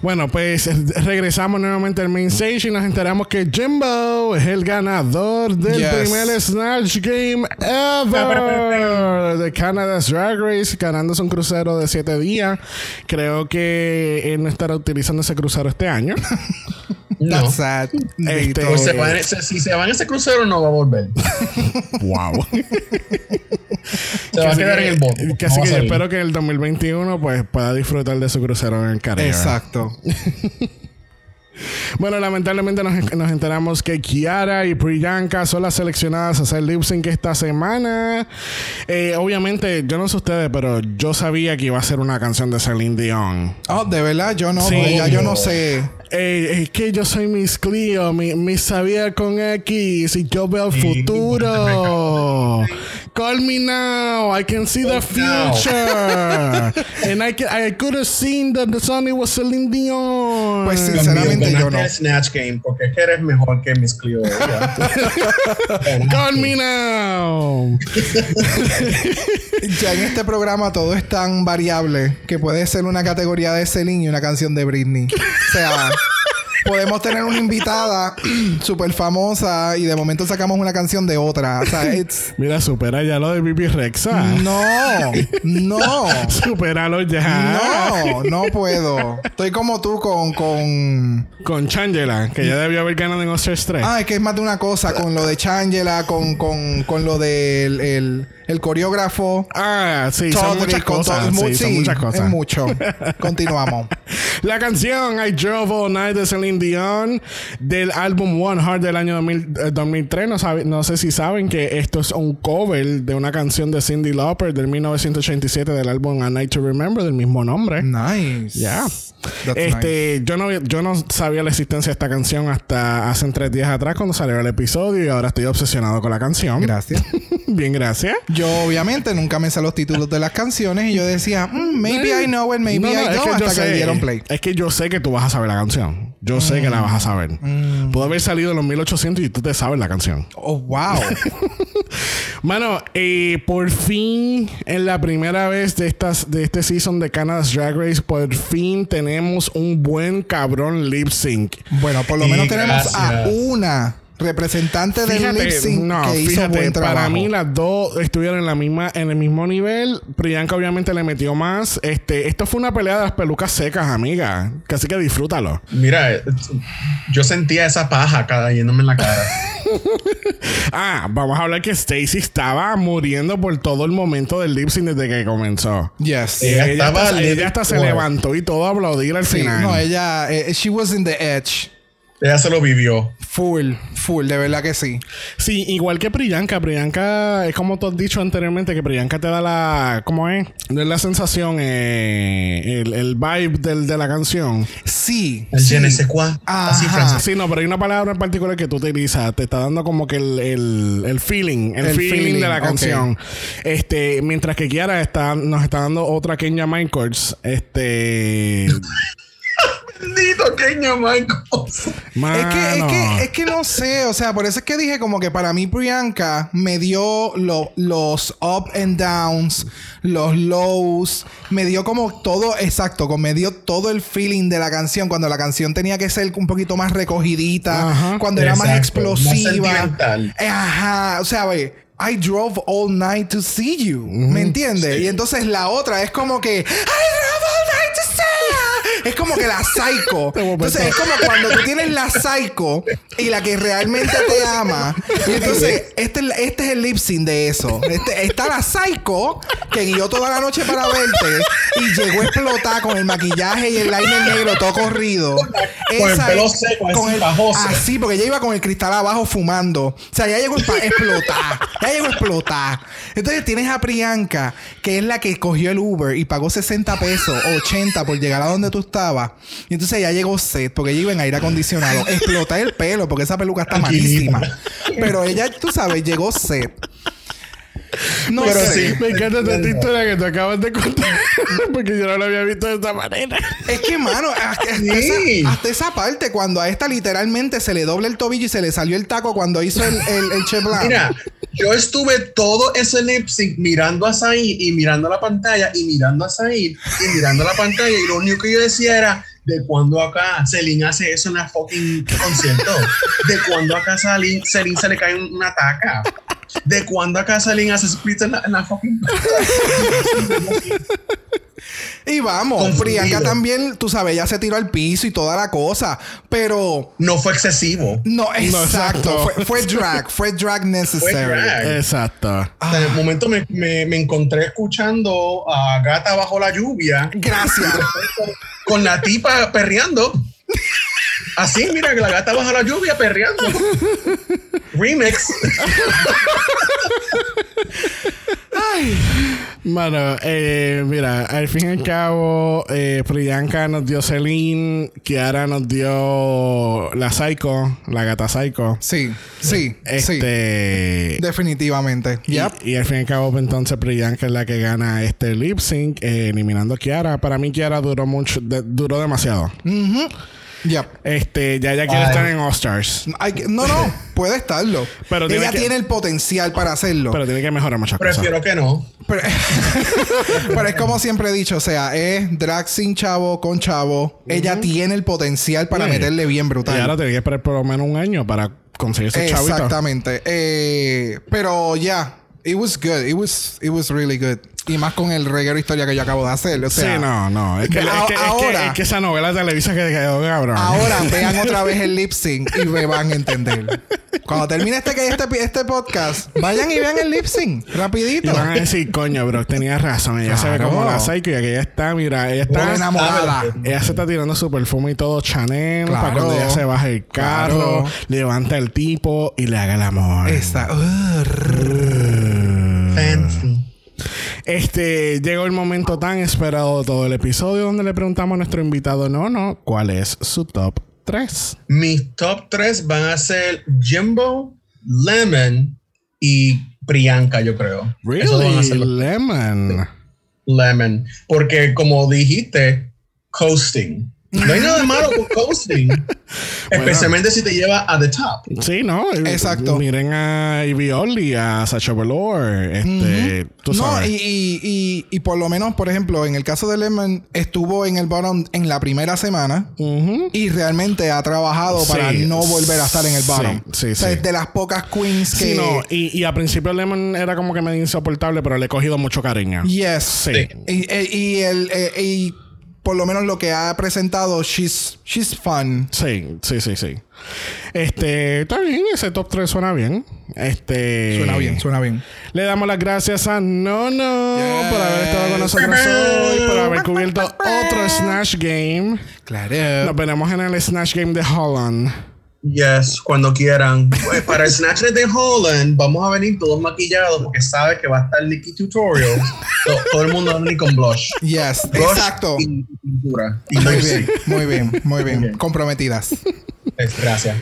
Bueno, pues eh, regresamos nuevamente al main stage y nos enteramos que Jimbo es el ganador del Yes. primer Snatch Game ever de Canada's Drag Race, ganándose un crucero de 7 días. Creo que él no estará utilizando ese crucero este año. No. That's sad. Este- Pues se van- se- si se van a ese crucero, no va a volver. wow. Se va a quedar en el bote. Que No a que yo espero que en el 2021 pues pueda disfrutar de su crucero en el Caribe. Exacto. Bueno, lamentablemente nos, nos enteramos que Kiara y Priyanka son las seleccionadas a hacer lip sync esta semana. Eh, obviamente, yo no sé ustedes, pero yo sabía que iba a ser una canción de Celine Dion. Oh, de verdad, yo no, Sí. pues ya yo no sé. Eh, es que yo soy Miss Clio, mi, mi sabía con X y yo veo el futuro. Call me now, I can see the future. And I, can, I could have seen that the song it was Celine Dion. Pues Sinceramente, yo no. Snatch Game porque es que eres mejor que Miss Clio. ya. Call me now. Ya en este programa todo es tan variable que puede ser una categoría de Celine y una canción de Britney. O sea, podemos tener una invitada súper famosa y de momento sacamos una canción de otra. O sea, it's... Mira, supera ya lo de Bibi Rexa. No, no. Supéralo ya. No, no puedo. Estoy como tú con, con... Con Changela, que ya debió haber ganado en Oscars 3. Ah, es que es más de una cosa. Con lo de Changela, con, con, con lo del el, el coreógrafo. Ah, sí, son muchas cosas. Sí, son muchas cosas. Es mucho. Continuamos. La canción I Drove All Night de Celine Dion del álbum One Heart del año 2000, eh, 2003. No, sabe- no sé si saben que esto es un cover de una canción de Cindy Lauper del 1987 del álbum A Night to Remember del mismo nombre. Nice. Ya. That's Este, yo no yo no sabía la existencia de esta canción hasta hace tres días atrás cuando salió el episodio y ahora estoy obsesionado con la canción. Gracias. Bien, gracias. Yo obviamente nunca me sé los títulos de las canciones y yo decía, "Mm, maybe I know it, maybe No, no, I don't, que hasta que sé- le dieron play. Es que yo sé que tú vas a saber la canción. Yo sé que la vas a saber. Mm. Pudo haber salido en los 1800 y tú te sabes la canción. Oh, wow. Mano, eh, por fin, en la primera vez de, estas, de este season de Canada's Drag Race, por fin tenemos un buen cabrón lip sync. bueno, por lo menos tenemos a una representante del lip Fíjate, sync no, que hizo fíjate, buen trabajo. para mí las dos estuvieron en la misma, en el mismo nivel. Priyanka obviamente le metió más. Este, esto fue una pelea de las pelucas secas, amiga. Así que disfrútalo. Mira, eh, yo sentía esa paja cayéndome en la cara. Ah, vamos a hablar que Stacy estaba muriendo por todo el momento del lip sync desde que comenzó. Yes. Ella ella, estaba hasta, ella hasta se levantó y todo a aplaudir al Sí, final. no, ella, eh, she was in the edge. Ella se lo vivió. Full, full, de verdad que sí. Sí, igual que Priyanka. Priyanka, es como tú has dicho anteriormente, que Priyanka te da la. ¿Cómo es? De la sensación, eh, el, el vibe del, de la canción. Sí. El sí. Así Ajá. francés. Sí, no, pero hay una palabra en particular que tú utilizas. Te está dando como que el, el, el feeling, el, El feeling, feeling, de la canción. Este, mientras que Kiara está, nos está dando otra Kenya Minecraft. Este. Bendito. Es que, es, que, es que no sé, o sea, por eso es que dije como que para mí Priyanka me dio lo- los up and downs, los lows, me dio como todo, exacto, como me dio todo el feeling de la canción, cuando la canción tenía que ser un poquito más recogidita, Ajá. cuando era más Exacto, más explosiva. Eh, Ajá, o sea, ve. I drove all night to see you. ¿Me entiendes? Y entonces la otra es como que I Es como que la psycho. Entonces es como cuando tú tienes la psycho y la que realmente te ama. Y entonces este, es- este es el lip sync de eso. Este- está la psycho que guió toda la noche para verte y llegó a explotar con el maquillaje y el liner negro todo corrido. Con el pelo es- seco, así, con el- pajoso. así, porque ella iba con el cristal abajo fumando. O sea, ya llegó a explotar. Ya llegó a explotar. Entonces tienes a Priyanka, que es la que cogió el Uber y pagó 60 pesos, 80 por llegar a donde tú estabas. Y entonces ya llegó set, porque ella iba en aire acondicionado. Explotar el pelo, porque esa peluca está malísima. Pero ella, tú sabes, llegó set. No Pero sé. sí. Me encanta esta historia que tú acabas de contar. Porque yo no lo había visto de esta manera. Es que, mano, hasta, Sí. esa, hasta esa parte, cuando a esta literalmente se le dobla el tobillo y se le salió el taco cuando hizo el, el, el Che Blanc. Mira, yo estuve todo ese lip sync mirando a Said y mirando la pantalla y mirando a Said y mirando la pantalla y lo único que yo decía era de cuando acá Celine hace eso en la fucking concierto, de cuando acá Celine, Celine se le cae una taca, de cuando acá Celine hace splits en la, en la fucking Y vamos, Confundido. Priyanka también, tú sabes, ya se tiró al piso y toda la cosa. Pero no fue excesivo. no, exacto. exacto. Fue, fue drag, fue drag necessary. Fue drag. Exacto. O sea, en el momento me, me, me encontré escuchando a Gata bajo la lluvia Gracias. con la tipa perreando. Así, mira, que la gata baja la lluvia perreando. Remix. Bueno, eh, mira, al fin y al cabo, eh, Priyanka nos dio Celine, Kiara nos dio la Psycho, la gata Psycho. Sí, sí, sí. Este. Definitivamente. Y, Yep. y al fin y al cabo, pues, entonces Priyanka es la que gana este lip sync, eh, eliminando a Kiara. Para mí, Kiara duró mucho, de- duró demasiado. Ujú. Yep. Este, ya ya quiere estar en All Stars, no, no, puede estarlo. Pero tiene Ella que- tiene el potencial para hacerlo. pero tiene que mejorar muchas cosas. Prefiero que no. Pero, pero es como siempre he dicho, o sea, es drag sin chavo con chavo. Ella tiene el potencial para Sí. meterle bien Y brutal. ahora tiene que esperar por lo menos un año para conseguir esos chavitos. Exactamente. Eh, pero ya, it was good. It was, it was really good. Y más con el reguero historia que yo acabo de hacer. O sea, sí, no, no. Es que, es, a- que, es que- ahora- es que esa novela televisa que quedó cabrón. Ahora vean otra vez el lip sync y me van a entender. Cuando termine este, este, este podcast, vayan y vean el lip sync. Y Rapidito. van a decir, coño, bro, tenías razón. Ella se ve como la psycho y aquella está, mira, ella está. enamorada. Ella se está tirando su perfume y todo Chanel para cuando ella se baja el carro, Claro. levanta el tipo y le haga el amor. Esta. uh, Fancy. Este, llegó el momento tan esperado de todo el episodio donde le preguntamos a nuestro invitado Nono cuál es su top 3. Mis top 3 van a ser Jimbo, Lemon y Priyanka, yo creo. Esos van a Really? ser los Lemon. Lemon. Porque como dijiste, coasting. No hay nada malo con coasting. Especialmente si te lleva a the top. Sí, ¿no? Exacto. Miren a Ivy Only, a Sacha Velour. Este, tú No, sabes. y, y, y, y por lo menos, por ejemplo, en el caso de Lemon, estuvo en el bottom en la primera semana y realmente ha trabajado para Sí, no volver a estar en el sí, bottom. sí, o sea, sí. es de las pocas queens que. Sí, no, y, y al principio Lemon era como que medio insoportable, pero le he cogido mucho cariño. Yes. Sí. Y, y, y el, eh, y por lo menos lo que ha presentado, she's, she's fun. Sí, sí, sí, sí. Este, está bien, ese top 3 suena bien. Este. Suena bien, suena bien. Le damos las gracias a Nono Yes. por haber estado con nosotros hoy, por haber cubierto otro Snatch Game. Claro. Nos veremos en el Snatch Game de Holland. Yes, cuando quieran. Pues para el Snatch de Holland, vamos a venir todos maquillados porque sabe que va a estar Nicky Tutorial. To- todo el mundo va a venir con blush. Yes, Blush exacto. Y pintura. Y Muy bien, muy bien, muy bien. bien. Comprometidas. Gracias.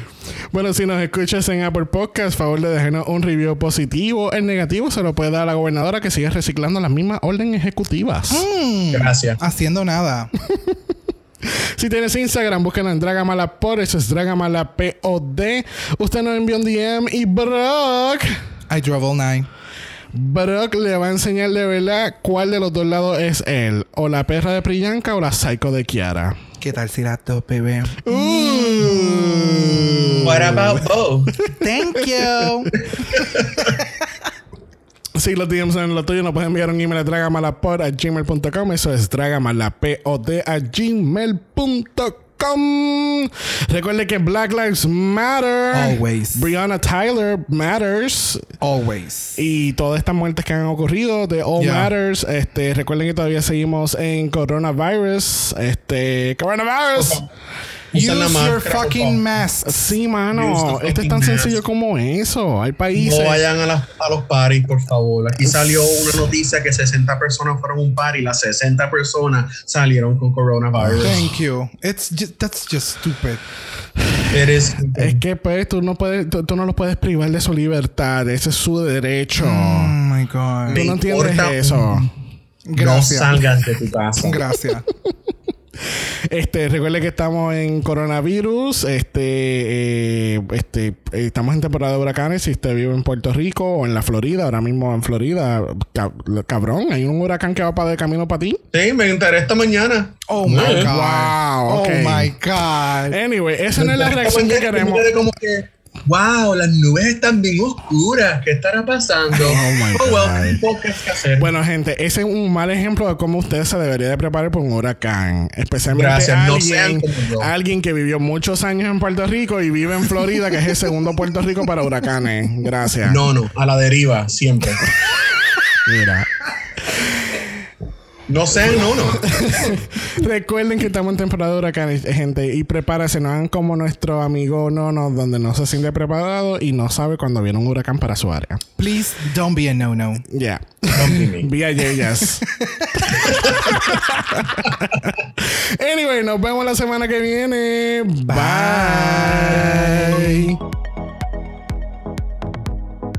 Bueno, si nos escuchas en Apple Podcast, favor de dejarnos un review positivo. El negativo se lo puede dar a la gobernadora que sigue reciclando las mismas órdenes ejecutivas. Mm, Gracias. haciendo nada. Si tienes Instagram, búsquenlo en Dragamala por eso es Dragamala POD. Usted nos envió un DM y Brock. I drove all night. Brock le va a enseñar de verdad cuál de los dos lados es él. O la perra de Priyanka o la psycho de Kiara. ¿Qué tal si la top, bebé? Uh. What about both? Thank you. Si los DMs son lo tuyo, nos pueden enviar un email a dragamalapod a gmail.com. Eso es dragamalapod a gmail.com. Recuerde que Black Lives Matter. Always. Breonna Tyler matters. Always. Y todas estas muertes que han ocurrido de All Yeah. Matters. Este, recuerden que todavía seguimos en coronavirus. Este, coronavirus. Use your fucking mask. Sí, mano. Esto es tan sencillo como eso. Hay países. No vayan a, las- a los parties, por favor. Aquí salió una noticia que 60 personas fueron a un party y las 60 personas salieron con coronavirus. Thank you. It's just, that's just stupid. It is- Es que pues tú no puedes, tú, tú no los puedes privar de su libertad, ese es su derecho. Oh my god. tú Me no entiendes eso. no salgas de tu casa. Gracias. Este, recuerde que estamos en coronavirus, este, eh, este, estamos en temporada de huracanes. Si usted vive en Puerto Rico o en la Florida, ahora mismo en Florida, cab- cabrón, hay un huracán que va para de camino para ti. Sí, me enteré esta mañana. Oh my god. Wow. Oh my god. Anyway, esa no es la reacción que queremos. Como que, wow, las nubes están bien oscuras. ¿Qué estará pasando? Oh, my well, God. hay podcast que hacer. Bueno, gente, ese es un mal ejemplo de cómo usted se debería de preparar por un huracán. Especialmente Gracias, no alguien, yo. alguien que vivió muchos años en Puerto Rico y vive en Florida, que es el segundo Puerto Rico para huracanes. Gracias. no, no, a la deriva, siempre. Mira. No sé, no, no. Recuerden que estamos en temporada de huracanes, gente, y prepárense, no hagan como nuestro amigo Nono, donde no se siente preparado y no sabe cuando viene un huracán para su área. Please don't be a no-no. Yeah. Don't be me. Vía Yeyas. anyway, nos vemos la semana que viene. Bye.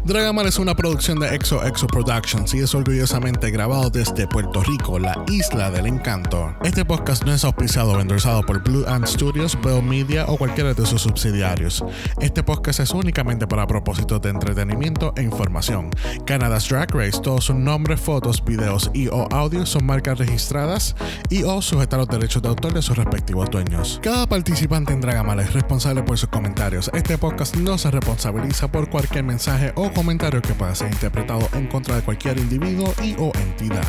Dragamar es una producción de Exo Exo Productions y es orgullosamente grabado desde Puerto Rico, la isla del encanto. Este podcast no es auspiciado o endorsado por Blue Ant Studios, Bell Media o cualquiera de sus subsidiarios. Este podcast es únicamente para propósitos de entretenimiento e información. Canada's Drag Race, todos sus nombres, fotos, videos y o audios son marcas registradas y o sujetan los derechos de autor de sus respectivos dueños. Cada participante en Dragamar es responsable por sus comentarios. Este podcast no se responsabiliza por cualquier mensaje comentario que pueda ser interpretado en contra de cualquier individuo y o entidad.